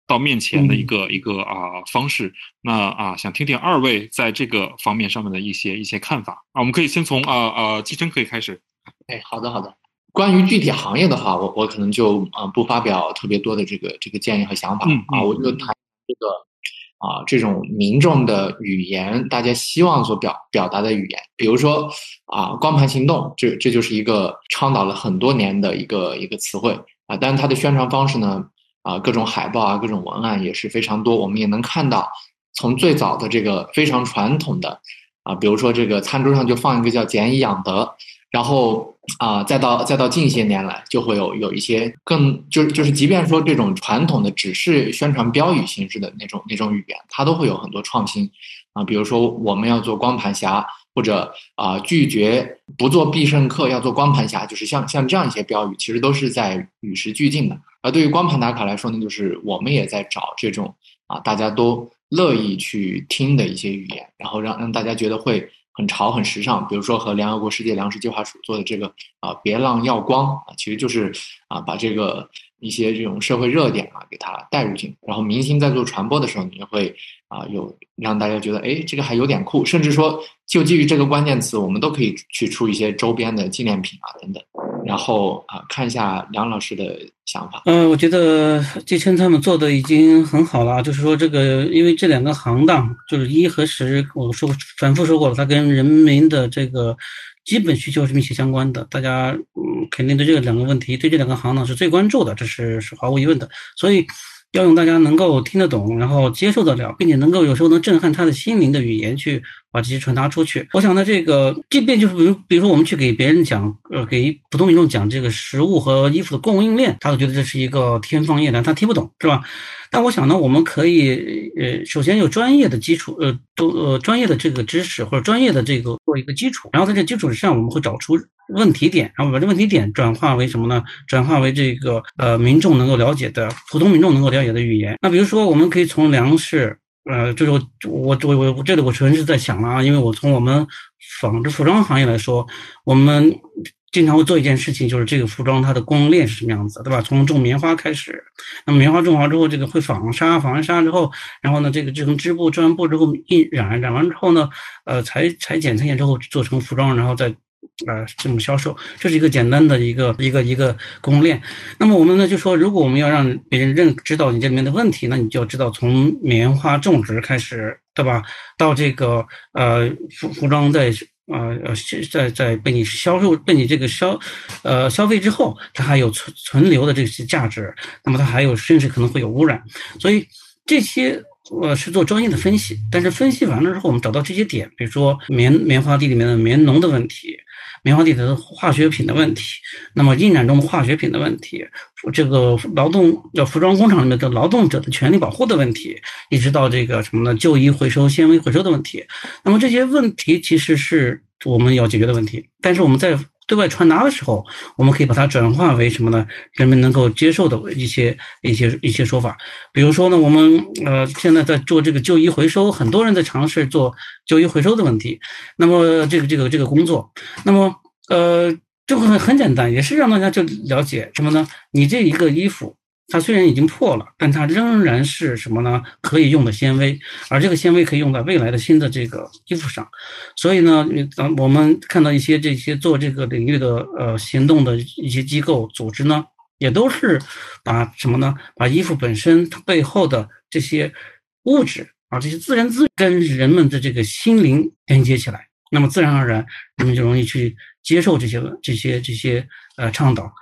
到面前的一个一个啊方式，那啊想听听二位在这个方面上面的一些一些看法。啊，我们可以先从啊啊季琛可以开始，哎，好的好的。关于具体行业的话，我我可能就啊不发表特别多的这个这个建议和想法啊，我就谈这个啊这种民众的语言，大家希望所表表达的语言，比如说啊光盘行动，这这就是一个倡导了很多年的一个一个词汇啊，但是它的宣传方式呢啊各种海报啊各种文案也是非常多，我们也能看到从最早的这个非常传统的啊，比如说这个餐桌上就放一个叫俭以养德。然后啊，再到再到近些年来，就会有有一些更就是就是，即便说这种传统的只是宣传标语形式的那种那种语言，它都会有很多创新啊。比如说我们要做光盘侠，或者啊拒绝不做必胜客要做光盘侠，就是像像这样一些标语，其实都是在与时俱进的。而对于光盘打卡来说呢，就是我们也在找这种啊大家都乐意去听的一些语言，然后让让大家觉得会。很潮很时尚，比如说和联合国世界粮食计划署做的这个啊，别浪耀光啊，其实就是啊，把这个一些这种社会热点啊，给它带入进。然后明星在做传播的时候，你就会啊，有让大家觉得哎，这个还有点酷，甚至说就基于这个关键词，我们都可以去出一些周边的纪念品啊等等。然后啊，看一下梁老师的想法。嗯，我觉得季琛他们做的已经很好了。就是说，这个因为这两个行当，就是一和十，我说反复说过了，它跟人民的这个基本需求是密切相关的。大家嗯，肯定对这两个问题，对这两个行当是最关注的，这是是毫无疑问的。所以。要用大家能够听得懂，然后接受得了，并且能够有时候能震撼他的心灵的语言去把这些传达出去。我想呢，这个即便就是比如，比如说我们去给别人讲，呃，给普通民众讲这个食物和衣服的供应链，他都觉得这是一个天方夜谭，他听不懂，是吧？但我想呢，我们可以，呃，首先有专业的基础，呃，都呃专业的这个知识或者专业的这个做一个基础，然后在这基础之上，我们会找出。问题点，然后把这问题点转化为什么呢？转化为这个呃民众能够了解的普通民众能够了解的语言。那比如说，我们可以从粮食，呃，就是我我我我这里我纯是在想了啊，因为我从我们纺织服装行业来说，我们经常会做一件事情，就是这个服装它的供应链是什么样子，对吧？从种棉花开始，那么棉花种好之后，这个会纺纱，纺完纱之后，然后呢，这个制成织布，织完布之后印染，染完之后呢，呃，裁裁剪，裁剪之后做成服装，然后再。啊，这种销售，这是一个简单的一个一个一个供应链。那么我们呢就说，如果我们要让别人认知道你这里面的问题，那你就要知道从棉花种植开始，对吧？到这个呃服服装在呃呃在在被你销售被你这个消呃消费之后，它还有存存留的这些价值，那么它还有甚至可能会有污染，所以这些。呃，是做专业的分析，但是分析完了之后，我们找到这些点，比如说棉棉花地里面的棉农的问题，棉花地的化学品的问题，那么印染中化学品的问题，这个劳动叫服装工厂里面的劳动者的权利保护的问题，一直到这个什么呢？旧衣回收、纤维回收的问题，那么这些问题其实是我们要解决的问题，但是我们在。对外传达的时候，我们可以把它转化为什么呢？人们能够接受的一些一些一些说法。比如说呢，我们呃现在在做这个旧衣回收，很多人在尝试做旧衣回收的问题。那么这个这个这个工作，那么呃这个很很简单，也是让大家就了解什么呢？你这一个衣服它虽然已经破了，但它仍然是什么呢？可以用的纤维，而这个纤维可以用在未来的新的这个衣服上。所以呢，咱我们看到一些这些做这个领域的呃行动的一些机构组织呢，也都是把什么呢？把衣服本身它背后的这些物质啊，这些自然资源跟人们的这个心灵连接起来，那么自然而然人们就容易去接受这些这些这些呃倡导。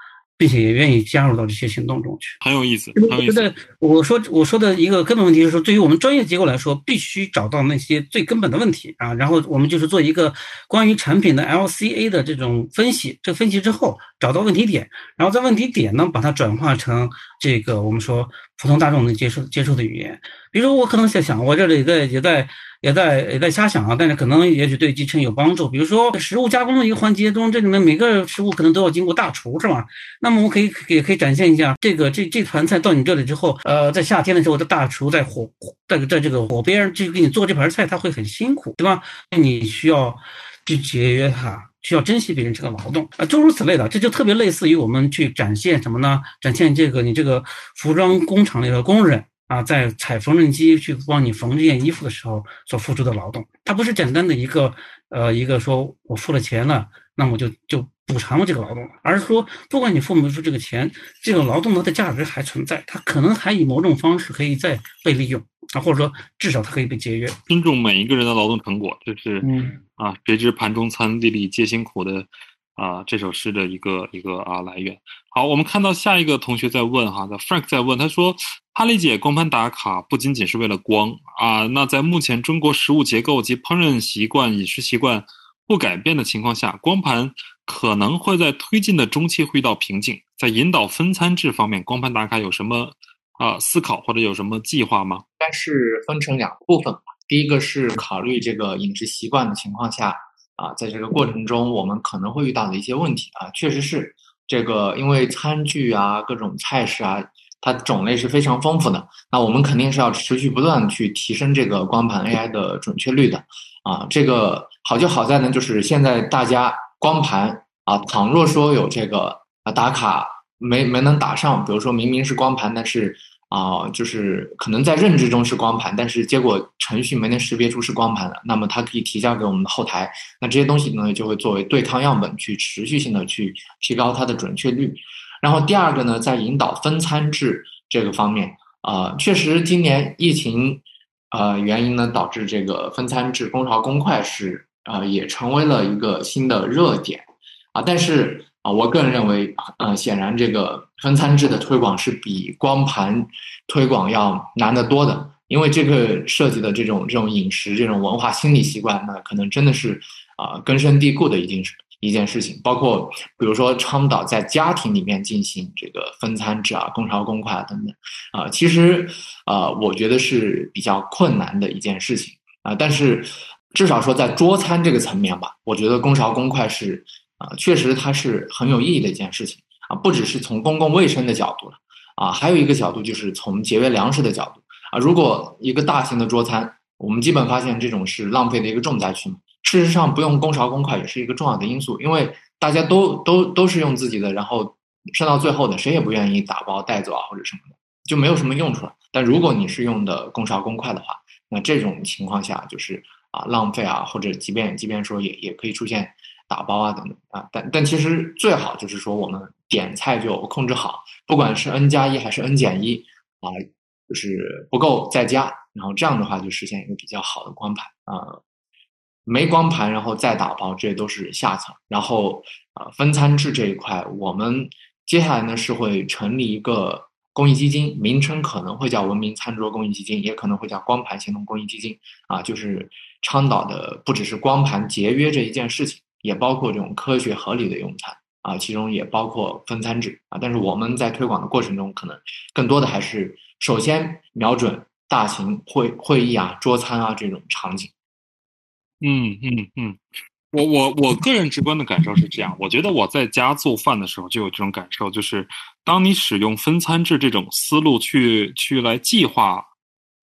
并且也愿意加入到这些行动中去，很有意思。很有意思。我说我说的一个根本问题是说，对于我们专业机构来说，必须找到那些最根本的问题啊，然后我们就是做一个关于产品的 LCA 的这种分析。这分析之后找到问题点，然后在问题点呢，把它转化成这个我们说普通大众能接受接受的语言。比如我可能在想，我这里在也在。也在也在瞎想啊，但是可能也许对集成有帮助。比如说食物加工的一个环节中，这里面每个食物可能都要经过大厨，是吧？那么我可以也可以展现一下，这个这这盘菜到你这里之后，呃，在夏天的时候，这大厨在火在在这个火边就给你做这盘菜，他会很辛苦，对吧？你需要去节约它，需要珍惜别人这个劳动啊，诸如此类的，这就特别类似于我们去展现什么呢？展现这个你这个服装工厂里的工人。啊，在踩缝纫机去帮你缝这件衣服的时候所付出的劳动，它不是简单的一个呃一个说我付了钱了，那么就就补偿了这个劳动，而是说不管你付没付这个钱，这个劳动它的价值还存在，它可能还以某种方式可以再被利用啊，或者说至少它可以被节约。尊重每一个人的劳动成果，这是嗯啊，谁知盘中餐，粒粒皆辛苦的。啊，这首诗的一个一个啊来源。好，我们看到下一个同学在问哈，那 Frank 在问，他说：“他理解光盘打卡不仅仅是为了光啊，那在目前中国食物结构及烹饪习惯、饮食习惯不改变的情况下，光盘可能会在推进的中期会遇到瓶颈。在引导分餐制方面，光盘打卡有什么啊思考或者有什么计划吗？”应该是分成两部分吧。第一个是考虑这个饮食习惯的情况下。啊，在这个过程中，我们可能会遇到的一些问题啊，确实是这个，因为餐具啊、各种菜式啊，它种类是非常丰富的。那我们肯定是要持续不断去提升这个光盘 AI 的准确率的啊。这个好就好在呢，就是现在大家光盘啊，倘若说有这个啊打卡没没能打上，比如说明明是光盘，但是。啊，就是可能在认知中是光盘，但是结果程序没能识别出是光盘的，那么它可以提交给我们的后台，那这些东西呢就会作为对抗样本去持续性的去提高它的准确率。然后第二个呢，在引导分餐制这个方面，啊，确实今年疫情，呃，原因呢导致这个分餐制公潮公筷是啊也成为了一个新的热点，啊，但是。啊，我个人认为，呃，显然这个分餐制的推广是比光盘推广要难得多的，因为这个涉及的这种这种饮食、这种文化心理习惯，那可能真的是啊根深蒂固的一件事一件事情。包括比如说倡导在家庭里面进行这个分餐制啊、公勺公筷啊等等，啊，其实啊，我觉得是比较困难的一件事情啊。但是至少说在桌餐这个层面吧，我觉得公勺公筷是。啊，确实它是很有意义的一件事情啊，不只是从公共卫生的角度了啊，还有一个角度就是从节约粮食的角度啊。如果一个大型的桌餐，我们基本发现这种是浪费的一个重灾区嘛。事实上，不用公勺公筷也是一个重要的因素，因为大家都都都是用自己的，然后剩到最后的谁也不愿意打包带走啊或者什么的，就没有什么用处了。但如果你是用的公勺公筷的话，那这种情况下就是啊浪费啊，或者即便即便说也也可以出现。打包啊等等啊，但但其实最好就是说我们点菜就控制好，不管是 N 加一还是 N 减一啊，就是不够再加，然后这样的话就实现一个比较好的光盘啊。没光盘然后再打包，这都是下层。然后啊，分餐制这一块，我们接下来呢是会成立一个公益基金，名称可能会叫文明餐桌公益基金，也可能会叫光盘行动公益基金啊，就是倡导的不只是光盘节约这一件事情。也包括这种科学合理的用餐啊，其中也包括分餐制啊。但是我们在推广的过程中，可能更多的还是首先瞄准大型会会议啊、桌餐啊这种场景。嗯嗯嗯，我我我个人直观的感受是这样，我觉得我在家做饭的时候就有这种感受，就是当你使用分餐制这种思路去去来计划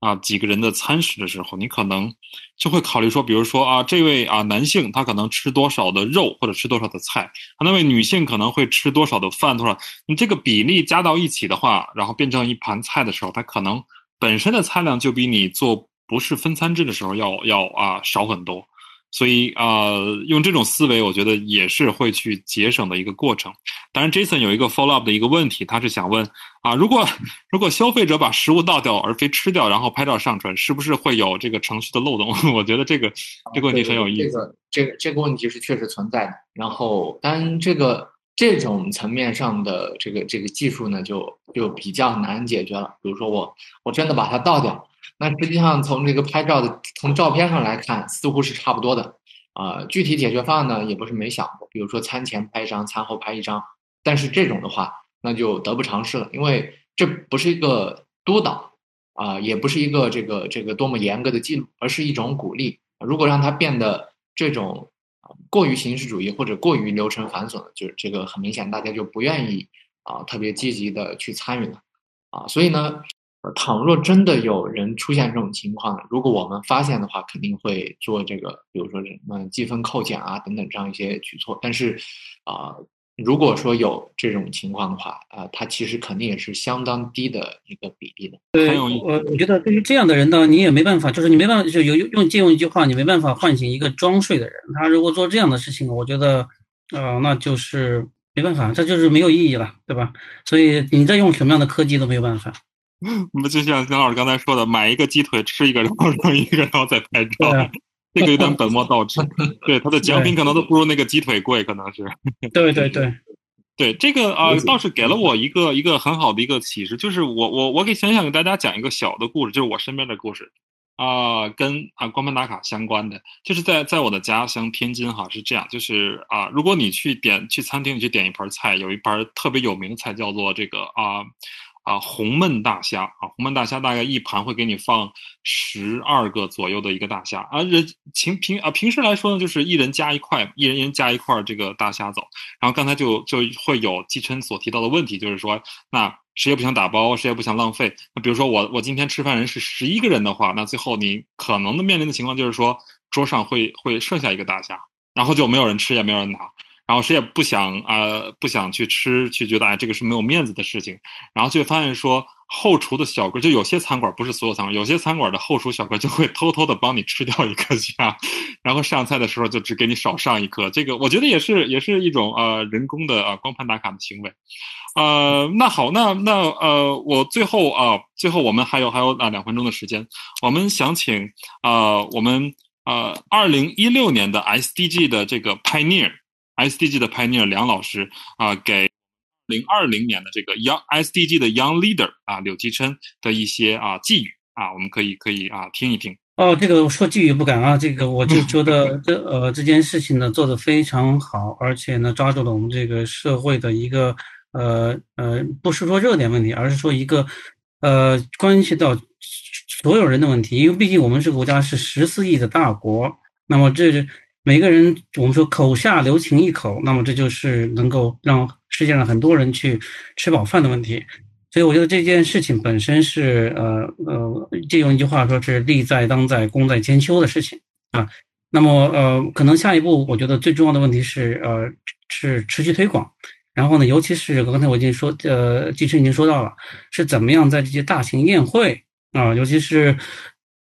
啊几个人的餐食的时候，你可能就会考虑说，比如说啊，这位啊男性他可能吃多少的肉或者吃多少的菜，啊那位女性可能会吃多少的饭多少，你这个比例加到一起的话，然后变成一盘菜的时候，它可能本身的菜量就比你做不是分餐制的时候要要啊少很多。所以啊、呃用这种思维，我觉得也是会去节省的一个过程。当然，Jason 有一个 follow up 的一个问题，他是想问啊，如果如果消费者把食物倒掉而非吃掉，然后拍照上传，是不是会有这个程序的漏洞？我觉得这个这个问题很有意思。这个这个这个问题是确实存在的。然后，当然这个这种层面上的这个这个技术呢，就就比较难解决了。比如说我我真的把它倒掉，那实际上从这个拍照的从照片上来看，似乎是差不多的。呃，具体解决方案呢，也不是没想过，比如说餐前拍一张，餐后拍一张。但是这种的话，那就得不偿失了，因为这不是一个督导啊、也不是一个这个这个多么严格的记录，而是一种鼓励。如果让它变得这种呃过于形式主义或者过于流程繁琐的，就是这个很明显，大家就不愿意啊、特别积极的去参与了啊。所以呢，倘若真的有人出现这种情况，如果我们发现的话，肯定会做这个，比如说什么积分扣减啊等等这样一些举措。但是啊、如果说有这种情况的话，啊、它其实肯定也是相当低的一个比例的。很有意思。我我觉得对于这样的人呢，你也没办法，就是你没办法，就有用借用一句话，你没办法唤醒一个装睡的人。他如果做这样的事情，我觉得，呃，那就是没办法，这就是没有意义了，对吧？所以你再用什么样的科技都没有办法。那么就像姜老师刚才说的，买一个鸡腿吃一个，然后扔一个，然后再拍照啊，这个有点本末倒置。对，它的奖品可能都不如那个鸡腿贵，可能是。对对对，对 这个啊、倒是给了我一个一个很好的一个启示，就是我我我给想想给大家讲一个小的故事，就是我身边的故事啊、跟啊光盘打卡相关的，就是在在我的家乡天津哈是这样，就是啊、如果你去点去餐厅你去点一盘菜，有一盘特别有名的菜叫做这个啊。啊，红焖大虾啊，红焖大虾大概一盘会给你放十二个左右的一个大虾啊，人平平啊平时来说呢，就是一人加一块，一人一人加一块这个大虾走。然后刚才就就会有季琛所提到的问题，就是说，那谁也不想打包，谁也不想浪费。那比如说我我今天吃饭人是十一个人的话，那最后你可能的面临的情况就是说，桌上会会剩下一个大虾，然后就没有人吃，也没有人拿。然后谁也不想啊、呃不想去吃，去觉得哎这个是没有面子的事情，然后就发现说后厨的小哥，就有些餐馆不是所有餐馆，有些餐馆的后厨小哥就会偷偷的帮你吃掉一颗虾，然后上菜的时候就只给你少上一颗，这个我觉得也是也是一种呃人工的呃光盘打卡的行为。呃，那好，那那呃，我最后啊、最后我们还有还有啊、两分钟的时间，我们想请呃我们呃二零一六年的 SDG 的这个 Pioneer SDG 的 Pioneer 梁老师啊、给零二零年的这个 Young SDG 的 Young Leader 啊柳继琛的一些啊寄语啊，我们可以可以啊听一听。哦，这个说寄语不敢啊，这个我就觉得 这呃这件事情呢做得非常好，而且呢抓住了我们这个社会的一个呃呃不是说热点问题，而是说一个呃关系到所有人的问题，因为毕竟我们这个国家是十四亿的大国，那么这是每个人我们说口下留情一口，那么这就是能够让世界上很多人去吃饱饭的问题。所以我觉得这件事情本身是呃呃，借用一句话说是利在当在，功在千秋的事情啊。那么呃，可能下一步我觉得最重要的问题是呃是持续推广，然后呢，尤其是刚才我已经说呃，季琛已经说到了，是怎么样在这些大型宴会啊，尤其是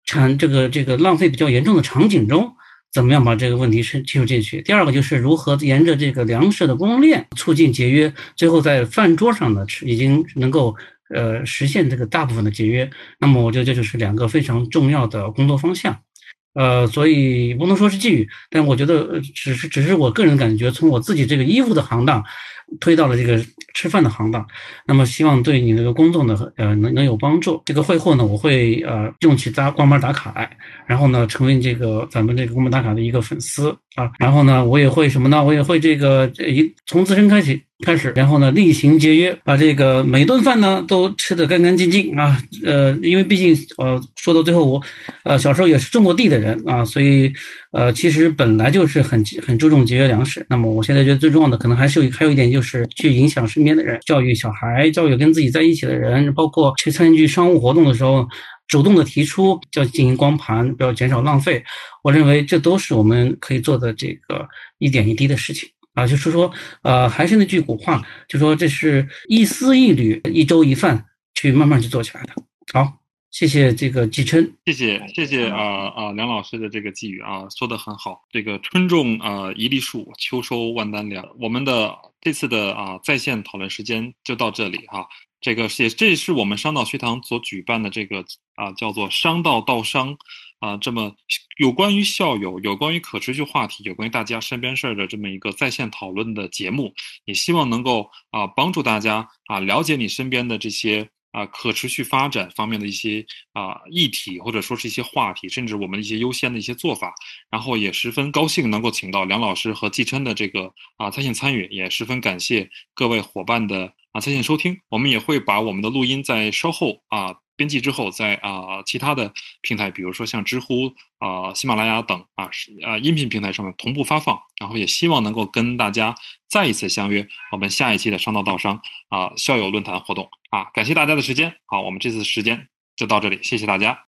产这个这个浪费比较严重的场景中。怎么样把这个问题是切入进去？第二个就是如何沿着这个粮食的供应链促进节约，最后在饭桌上呢吃已经能够呃实现这个大部分的节约。那么我觉得这就是两个非常重要的工作方向。呃，所以不能说是寄语，但我觉得只是只是我个人感觉，从我自己这个衣服的行当推到了这个吃饭的行当，那么希望对你这个工作呢呃能能有帮助。这个会后呢，我会呃用起打光盘打卡，然后呢成为这个咱们这个光盘打卡的一个粉丝啊，然后呢我也会什么呢？我也会这个一从自身开始开始，然后呢厉行节约，把这个每顿饭呢都吃得干干净净啊。呃，因为毕竟呃说到最后我呃小时候也是种过地的人啊，所以呃其实本来就是很很注重节约粮食。那么我现在觉得最重要的可能还是有还有一点就是去影响身边的人，教育小孩，教育跟自己在一起的人，包括去参与商务活动的时候。主动的提出要进行光盘，不要减少浪费。我认为这都是我们可以做的这个一点一滴的事情啊。就是说，呃，还是那句古话，就说这是一丝一缕、一粥一饭去慢慢去做起来的。好。谢谢这个季琛，谢谢谢谢啊啊梁老师的这个寄语啊，说的很好。这个春种啊一粒粟，秋收万担粮。我们的这次的啊在线讨论时间就到这里哈。这个也这是我们商道学堂所举办的这个啊叫做商道道商啊这么有关于校友、有关于可持续话题、有关于大家身边事儿的这么一个在线讨论的节目，也希望能够啊帮助大家啊了解你身边的这些。啊，可持续发展方面的一些啊议题，或者说是一些话题，甚至我们一些优先的一些做法，然后也十分高兴能够请到梁老师和季琛的这个啊在线参与，也十分感谢各位伙伴的啊在线收听。我们也会把我们的录音在稍后啊。编辑之后，在啊其他的平台，比如说像知乎啊、喜马拉雅等啊啊音频平台上面同步发放，然后也希望能够跟大家再一次相约我们下一期的商道道商啊校友论坛活动啊，感谢大家的时间，好，我们这次时间就到这里，谢谢大家。